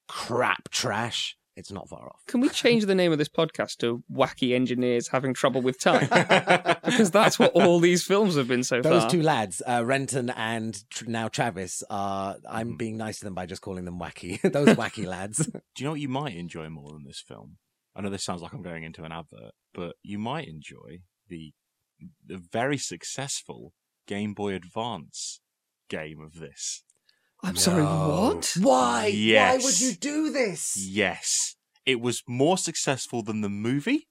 crap trash. It's not far off. Can we change the name of this podcast to Wacky Engineers Having Trouble with Time? [laughs] because that's what all these films have been so far. Those two lads, uh, Renton and tr- now Travis, are. I'm Mhm. being nice to them by just calling them wacky. [laughs] Those wacky lads. [laughs] Do you know what you might enjoy more than this film? I know this sounds like I'm going into an advert, but you might enjoy the the very successful Game Boy Advance game of this. I'm sorry, what? Why? Yes. Why would you do this? Yes, it was more successful than the movie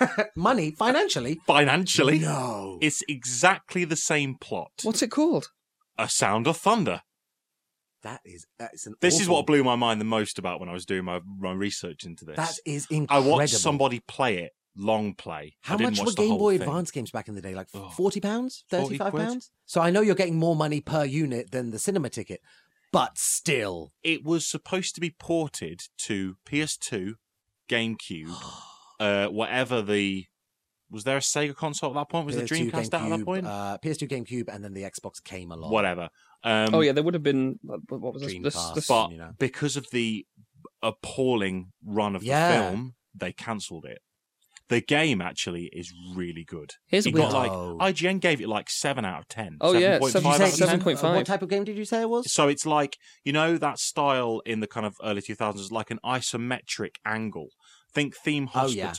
[laughs] Money, financially. financially. No. It's exactly the same plot. What's it called? A Sound of Thunder. That is. It's an This is what blew my mind the most about when I was doing my, my research into this. That is incredible. I watched somebody play it, long play. How didn't much were Game Boy thing. Advance games back in the day? Like Oh. forty pounds, 40 thirty-five pounds. So I know you're getting more money per unit than the cinema ticket, but still, It was supposed to be ported to PS2, GameCube, [gasps] uh, whatever the. Was there a Sega console at that point? Was the PS2, Dreamcast out at that point? Uh, PS2, GameCube, and then the Xbox came along. Whatever. Um, oh yeah, there would have been what what was this? this, Dreamcast. this but you know. because of the appalling run of the film, they cancelled it. The game actually is really good. Here's a it weird. got like Oh. IGN gave it like seven out of ten. Oh, yeah, 7.5 seven- Did you out say of 10. 7.5. uh, What type of game did you say it was? So it's like you know that style in the kind of early two thousands, like an isometric angle. Think Theme Oh, yeah.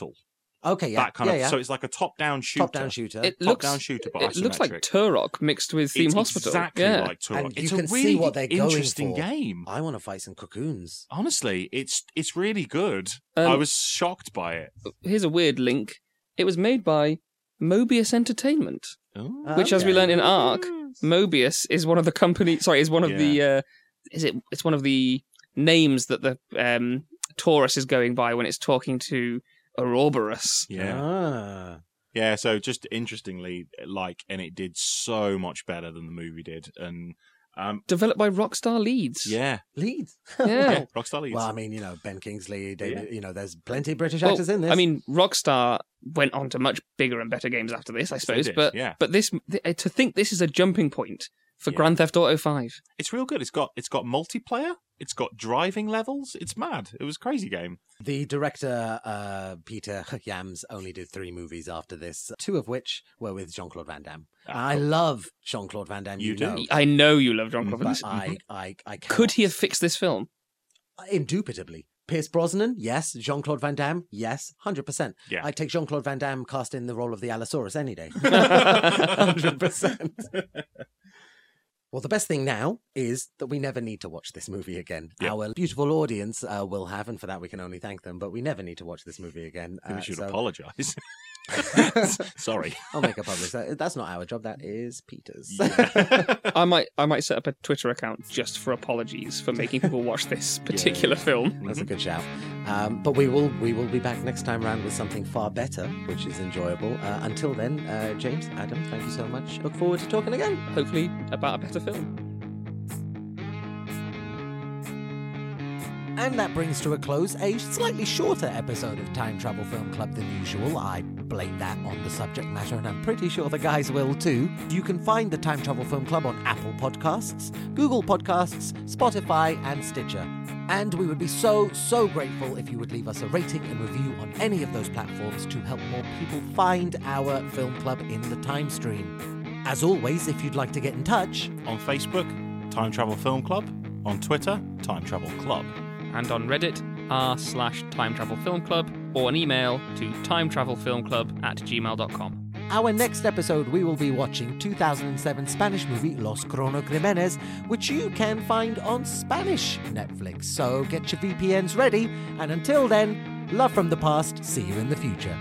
Hospital. Okay, yeah, That kind yeah, of. yeah. So it's like a top-down shooter. top-down shooter. It top looks down shooter, but it looks like isometric. Turok mixed with Theme it's Hospital. exactly yeah. like Turok. And it's you a can see really what they're going interesting for. game. I want to fight some cocoons. Honestly, it's it's really good. Um, I was shocked by it. Here's a weird link. It was made by Mobius Entertainment, Oh. which, as we learned in ARQ, Mobius is one of the company. Sorry, is one of the. Uh, is it? It's one of the names that the um, Torus is going by when it's talking to Ouroboros. Yeah. Ah. Yeah, so just interestingly, like, and it did so much better than the movie did, and um, Developed by Rockstar Leeds. yeah, Leeds. [laughs] Yeah. Rockstar Leeds. Well, I mean, you know, Ben Kingsley, David, you know, there's plenty of British Well, actors in this. I mean, Rockstar went on to much bigger and better games after this, I suppose. but yeah. but this th- to think this is a jumping point for Yeah. Grand Theft Auto Five. it's real good. It's got it's got multiplayer. It's got driving levels. It's mad. It was a crazy game. the director, uh, Peter [laughs] Hyams, only did three movies after this, two of which were with Jean Claude Van Damme. Ah, I love Jean Claude Van Damme. You You, do? know, I know you love John Mm, Claude Van Damme. I, I, I Could he have fixed this film? Indubitably. Pierce Brosnan, yes. Jean Claude Van Damme, yes. 100%. Yeah. I'd take Jean Claude Van Damme cast in the role of the Allosaurus any day. [laughs] [laughs] 100%. Well, the best thing now is that we never need to watch this movie again. Yep. Our beautiful audience uh, will have, and for that we can only thank them, but we never need to watch this movie again. I Uh, we should so apologise. [laughs] [laughs] Sorry. I'll make a public. that- That's not our job, that is Peter's. [laughs] I might I might set up a Twitter account just for apologies for making people watch this particular film. That's a good shout. Um, but we will we will be back next time round with something far better, which is enjoyable. Uh, until then, uh, James, Adam, thank you so much. Look forward to talking again. Hopefully about a better film. And that brings to a close a slightly shorter episode of Time Travel Film Club than usual. I blame that on the subject matter, and I'm pretty sure the guys will too. You can find the Time Travel Film Club on Apple Podcasts, Google Podcasts, Spotify, and Stitcher. And we would be so, so grateful if you would leave us a rating and review on any of those platforms to help more people find our film club in the time stream. As always, if you'd like to get in touch, On Facebook, Time Travel Film Club. On Twitter, Time Travel Club. And on Reddit, r slash time travel film club or an email to timetravelfilmclub at gmail.com. Our next episode, we will be watching 2007 Spanish movie Los Cronocrímenes, which you can find on Spanish Netflix. So get your VPNs ready, and until then, love from the past, see you in the future.